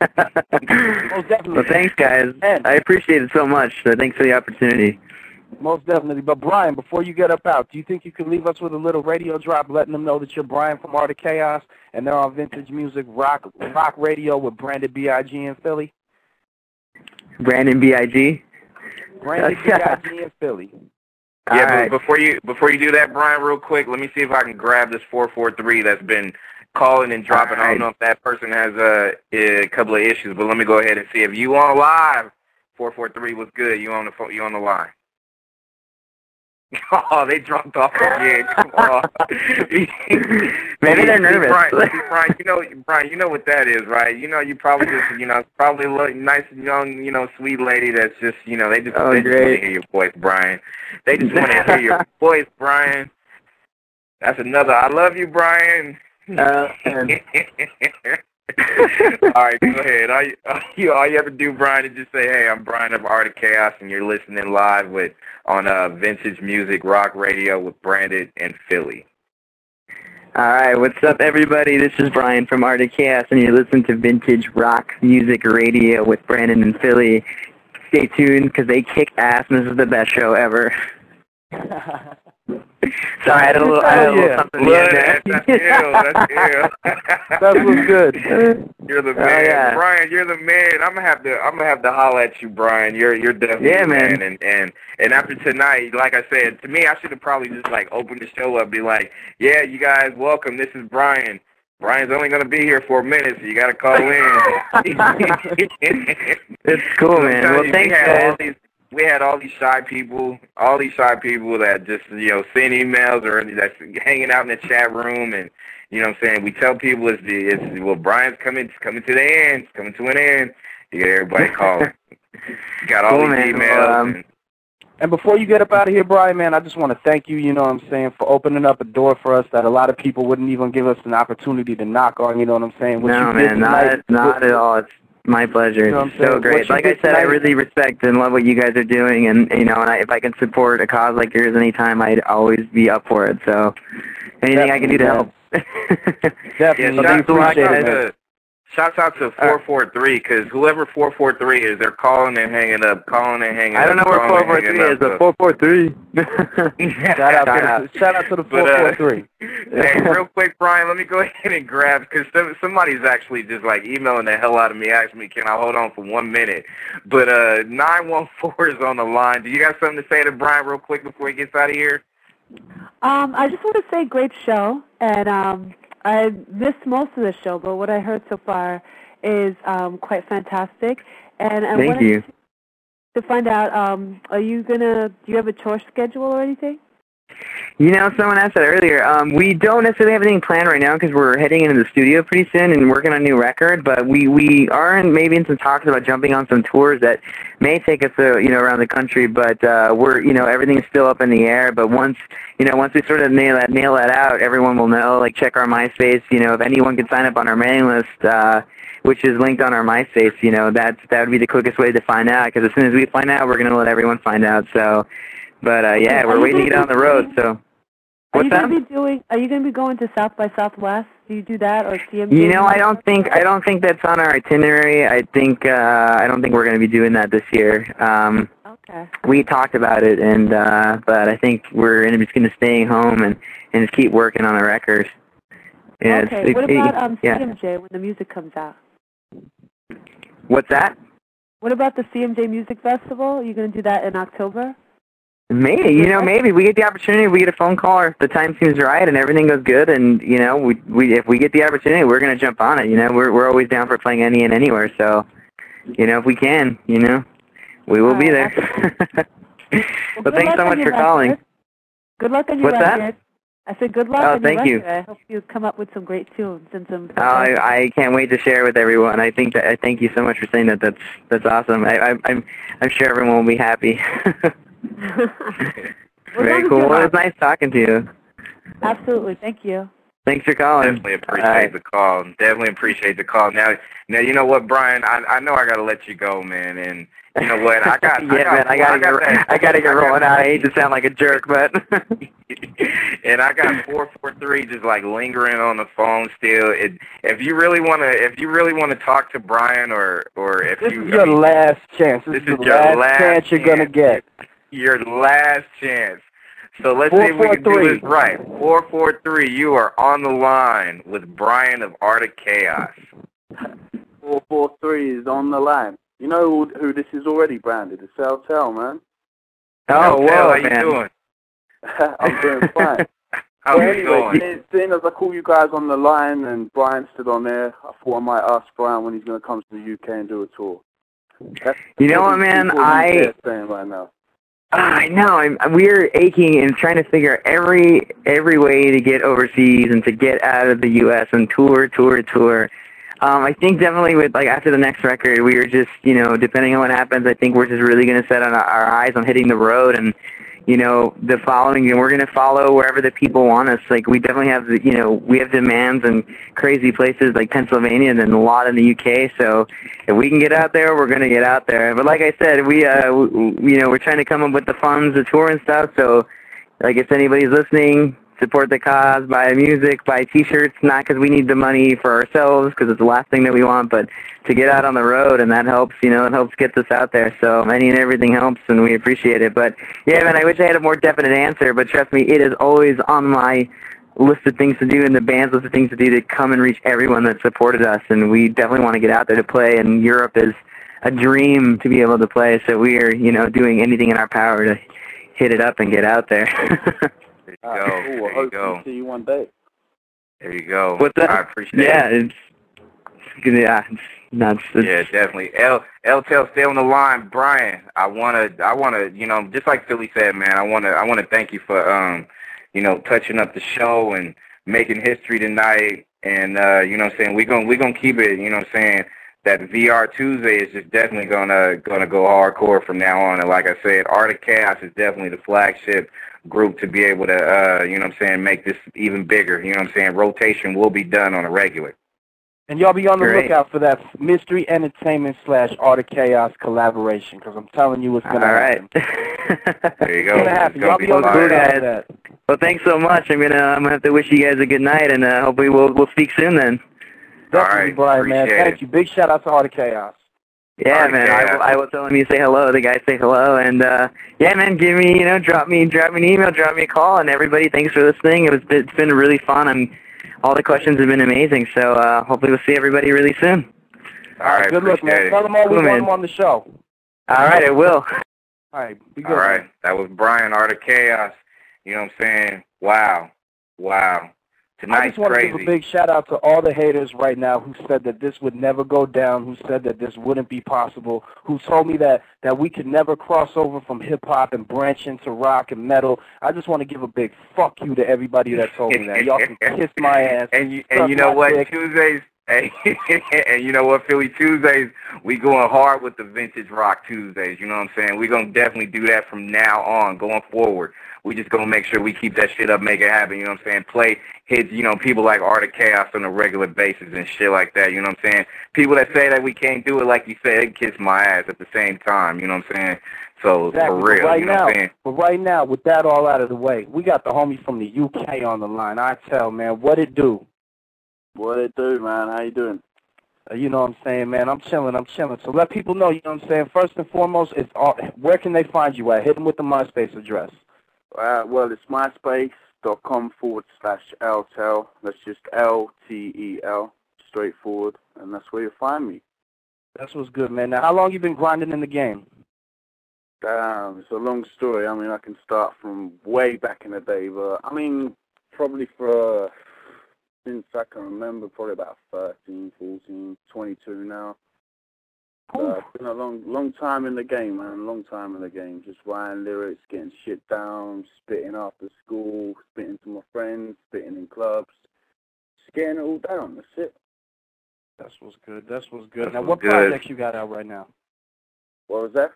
Most definitely. well, thanks, guys. And- I appreciate it so much. So thanks for the opportunity. Most definitely. But Brian, before you get up out, do you think you could leave us with a little radio drop, letting them know that you're Brian from Art of Chaos, and they're on Vintage Music Rock Rock Radio with Brandon Big in Philly? Brandon Big. Branded Big in Philly. Yeah, All but before you before you do that, Brian, real quick, let me see if I can grab this four four three that's been calling and dropping. I don't know if that person has a, a couple of issues, but let me go ahead and see if you on live. Four four three was good. You on the phone? You on the line? Oh, they dropped off again. Come on. Maybe they're nervous. Brian, Brian, you know, Brian, you know what that is, right? You know, you probably just, you know, probably a little nice, young, you know, sweet lady that's just, you know, they just, Oh, they just want to hear your voice, Brian. They just want to hear your voice, Brian. That's another. I love you, Brian. Uh, all right, go ahead. All you, all you have to do, Brian, is just say, "Hey, I'm Brian of Art of Chaos, and you're listening live with on uh, Vintage Music Rock Radio with Brandon and Philly." All right, what's up, everybody? This is Brian from Art of Chaos, and you're listening to Vintage Rock Music Radio with Brandon and Philly. Stay tuned because they kick ass, and this is the best show ever. Sorry, I had a little, I had a little Yeah. something that's, there. that's ill. That's ill. That was good. You're the Oh, man, yeah. Brian. You're the man. I'm gonna have to. I'm gonna have to holler at you, Brian. You're you're definitely Yeah, the man. And and and after tonight, like I said, to me, I should have probably just like opened the show up, be like, "Yeah, you guys, welcome. This is Brian. Brian's only gonna be here for a minute, so you gotta call in." It's cool, man. Well, thanks, we had all guys. These we had all these shy people, all these shy people that just you know send emails or that's hanging out in the chat room, and you know what I'm saying. We tell people it's the it's well Brian's coming it's coming to the end, it's coming to an end. You get everybody calling. Got all Cool, these man. emails. Well, um, and, And before you get up out of here, Brian, man, I just want to thank you, you know what I'm saying, for opening up a door for us that a lot of people wouldn't even give us an opportunity to knock on, you know what I'm saying? What no, you did man, not, tonight- not at all. It's my pleasure. You know It's so great. Like I said, I really respect and love what you guys are doing, and you know, and I, if I can support a cause like yours anytime, I'd always be up for it. So, anything I can do to help. Definitely. Yeah, we shout, shout appreciate out it. man. to shouts out to four four three because whoever four four three is, they're calling and hanging up, calling and hanging up. I don't know where calling four and four three hanging is, but four four three. Shout out, to the, shout out to the But, uh, 443. hey, real quick, Brian, let me go ahead and grab because somebody's actually just like emailing the hell out of me, asking me, can I hold on for one minute? But uh, nine one four is on the line. Do you got something to say to Brian real quick before he gets out of here? Um, I just want to say great show, and um, I missed most of the show, but what I heard so far is um, quite fantastic. And I Thank wanted you. to find out, um, are you gonna? Do you have a tour schedule or anything? You know, someone asked that earlier. Um, we don't necessarily have anything planned right now because we're heading into the studio pretty soon and working on a new record. But we we are in, maybe in some talks about jumping on some tours that may take us, uh, you know, around the country. But uh, we're, you know, everything's still up in the air. But once, you know, once we sort of nail that nail that out, everyone will know. Like, check our MySpace. You know, if anyone can sign up on our mailing list. Uh, which is linked on our MySpace, you know, that's that would be the quickest way to find out. Because as soon as we find out, we're gonna let everyone find out. So, but uh, yeah, we're waiting to get on the road. So, Are what's you that? gonna be doing? Are you gonna be going to South by Southwest? Do you do that or CMJ? You know, I don't think I don't think that's on our itinerary. I think uh, I don't think we're going to be doing that this year. Um, Okay. we talked about it, and uh, but I think we're just going to stay home and and just keep working on the records. Yeah, okay. it- what about um, yeah. CMJ when the music comes out? What's that? What about the CMJ Music Festival? Are you going to do that in October? Maybe you know, maybe we get the opportunity, we get a phone call, or if the time seems right and everything goes good, and you know, we we if we get the opportunity, we're gonna jump on it. You know, we're we're always down for playing any and anywhere. So, you know, if we can, you know, we will be there. Well, but thanks so much for calling. record. Good luck on your What's that? I said good luck Oh, on your thank you. I hope you come up with some great tunes and some. Oh, I, I can't wait to share with everyone. I think that I thank you so much for saying that. That's that's awesome. I, I, I'm I'm sure everyone will be happy. Very cool. Well, it was nice talking to you. Absolutely. Thank you. Thanks for calling. Definitely appreciate All right. the call. Definitely appreciate the call. Now, now you know what, Brian? I I know I gotta let you go, man. And you know what? I got yeah, I got, man, I gotta got get that- I gotta get I got- rolling out. I hate to sound like a jerk, but and I got four four three just like lingering on the phone still. It, if you really wanna if you really wanna talk to Brian or or if This you is I your mean, last chance. This, this is is the your last, last chance you're gonna chance. get. Your last chance. So let's see if we can do 443. this right. Four four three. You are on the line with Brian of Art of Chaos. 443 is on the line. You know who, who this is already branded? It's Tell, man. oh, Hell, whoa, how you man. doing? I'm doing fine. How But you anyway, doing? seeing- seeing as I call you guys on the line and Brian stood on there, I thought I might ask Brian when he's going to come to the UK and do a tour. That's You know what, man? I- in saying right now. Ah, I know. I'm, we're aching and trying to figure out every every way to get overseas and to get out of the U.S. and tour, tour, tour. Um, I think definitely with like after the next record, we are just you know depending on what happens, I think we're just really going to set on our eyes on hitting the road and you know the following, and we're going to follow wherever the people want us. Like we definitely have the you know we have demands in crazy places like Pennsylvania and then a lot in the UK. So if we can get out there, we're going to get out there. But like I said, we uh w- w- you know we're trying to come up with the funds, the tour and stuff. So like if anybody's listening, support the cause, buy music, buy T-shirts. Not because we need the money for ourselves, because it's the last thing that we want, but to get out on the road, and that helps. You know, it helps get us out there. So any and everything helps, and we appreciate it. But yeah, man, I wish I had a more definite answer. But trust me, it is always on my list of things to do and the band's list of things to do to come and reach everyone that supported us. And we definitely want to get out there to play. And Europe is a dream to be able to play. So we are, you know, doing anything in our power to hit it up and get out there. There you go. cool. I There you go. see you one day. There you go. What's that? I appreciate yeah, it. it's yeah, it's nuts. It's, Yeah, definitely. L L tell stay on the line, Brian. I wanna I wanna you know just like Philly said, man. I wanna I wanna thank you for um you know touching up the show and making history tonight. And uh, you know what I'm saying we're gonna we're gonna keep it. You know what I'm saying that VR Tuesday is just definitely gonna gonna go hardcore from now on. And like I said, Art of Chaos is definitely the flagship group to be able to uh you know what I'm saying make this even bigger. You know what I'm saying rotation will be done on a regular. And y'all be on the Great. lookout for that Mystery Entertainment slash Art of Chaos collaboration, because I'm telling you it's all going to right. All right. There you go. It's happen. Y'all be on the lookout for that. Well, thanks so much. I'm gonna I'm gonna have to wish you guys a good night, and uh, hopefully we'll we'll speak soon then. All Definitely, right, Brian, man. appreciate Thank it. you. Big shout out to Art of Chaos. Yeah, Alright, man. yeah. I, will- I will tell him you say hello. The guys say hello, and uh, yeah, man. Give me, you know, drop me, drop me an email, drop me a call, and everybody, thanks for listening. It was, it's been really fun. I'm, all the questions have been amazing. So uh, hopefully we'll see everybody really soon. All right, Good luck, appreciate man. it. Tell them all we Cool, want them on the show. All right, I will. All right. Be good. All man. that was Brian Art of Chaos. You know what I'm saying? Wow, wow. I just want to give a big shout out to all the haters right now who said that this would never go down, who said that this wouldn't be possible, who told me that that we could never cross over from hip hop and branch into rock and metal. I just want to give a big fuck you to everybody that told me that. Y'all can kiss my ass. and you and you know what? dick. Tuesdays. Hey, and you know what, Philly Tuesdays, we going hard with the vintage rock Tuesdays. You know what I'm saying? We're gonna definitely do that from now on, going forward. We just gonna make sure we keep that shit up, make it happen. You know what I'm saying? Play hits, you know, people like Art of Chaos on a regular basis and shit like that. You know what I'm saying? People that say that we can't do it, like you said, they kiss my ass at the same time. You know what I'm saying? So Exactly. for But real, right you know now, what I'm saying? but right now, with that all out of the way, we got the homie from the UK on the line. I tell man, what it do? What it do, man? How you doing? Uh, You know what I'm saying, man? I'm chilling. I'm chilling. So let people know. You know what I'm saying? First and foremost, it's all, where can they find you at? Hit them with the MySpace address. Uh, well, it's myspace.com forward slash LTEL. That's just L-T-E-L, straightforward, and that's where you'll find me. That's what's good, man. Now, how long you been grinding in the game? Damn, it's a long story. I mean, I can start from way back in the day, but I mean, probably for, uh, since I can remember, probably about 13, 14, 22 now. Uh, it's been a long, long time in the game, man. Long time in the game. Just writing lyrics, getting shit down, spitting after school, spitting to my friends, spitting in clubs, just getting it all down. That's it. That's what's good. That's what's good. That's now, what good. projects you got out right now? What was that?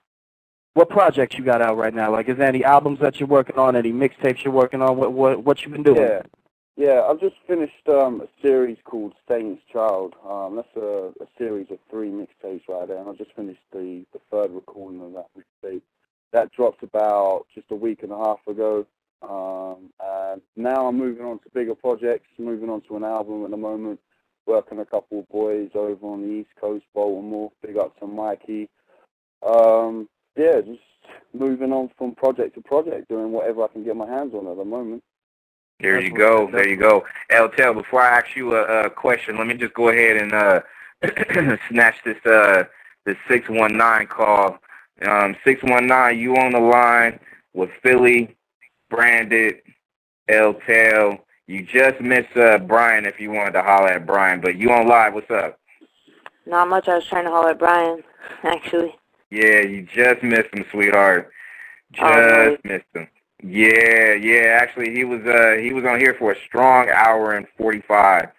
What projects you got out right now? Like, is there any albums that you're working on? Any mixtapes you're working on? What what what you been doing? Yeah, yeah. I've just finished um, a series called Satan's Child. Um, that's a, a series of three mixtapes right there, and I just finished the the third recording of that mixtape. That dropped about just a week and a half ago. Um, and now I'm moving on to bigger projects, moving on to an album at the moment. Working a couple of boys over on the East Coast, Baltimore. Big up to Mikey. Um, yeah, just moving on from project to project, doing whatever I can get my hands on at the moment. There you go. There you go. Eltel, before I ask you a, a question, let me just go ahead and uh, snatch this uh, this 619 call. Um, 619, you on the line with Philly, Branded, Eltel. You just missed uh, Brian if you wanted to holler at Brian, but you on live. What's up? Not much. I was trying to holler at Brian, actually. Yeah, you just missed him, sweetheart. Just Oh, missed him. Yeah, yeah. Actually, he was uh he was on here for a strong hour and forty five.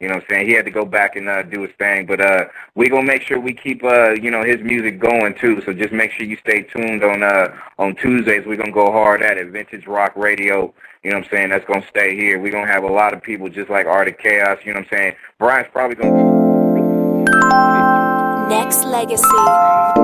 You know what I'm saying? He had to go back and uh, do his thing, but uh we gonna make sure we keep uh you know his music going too. So just make sure you stay tuned on uh on Tuesdays. We're gonna go hard at it. Vintage Rock Radio. You know what I'm saying? That's gonna stay here. We're gonna have a lot of people just like Art of Chaos. You know what I'm saying? Brian's probably gonna. Nexxlegacy.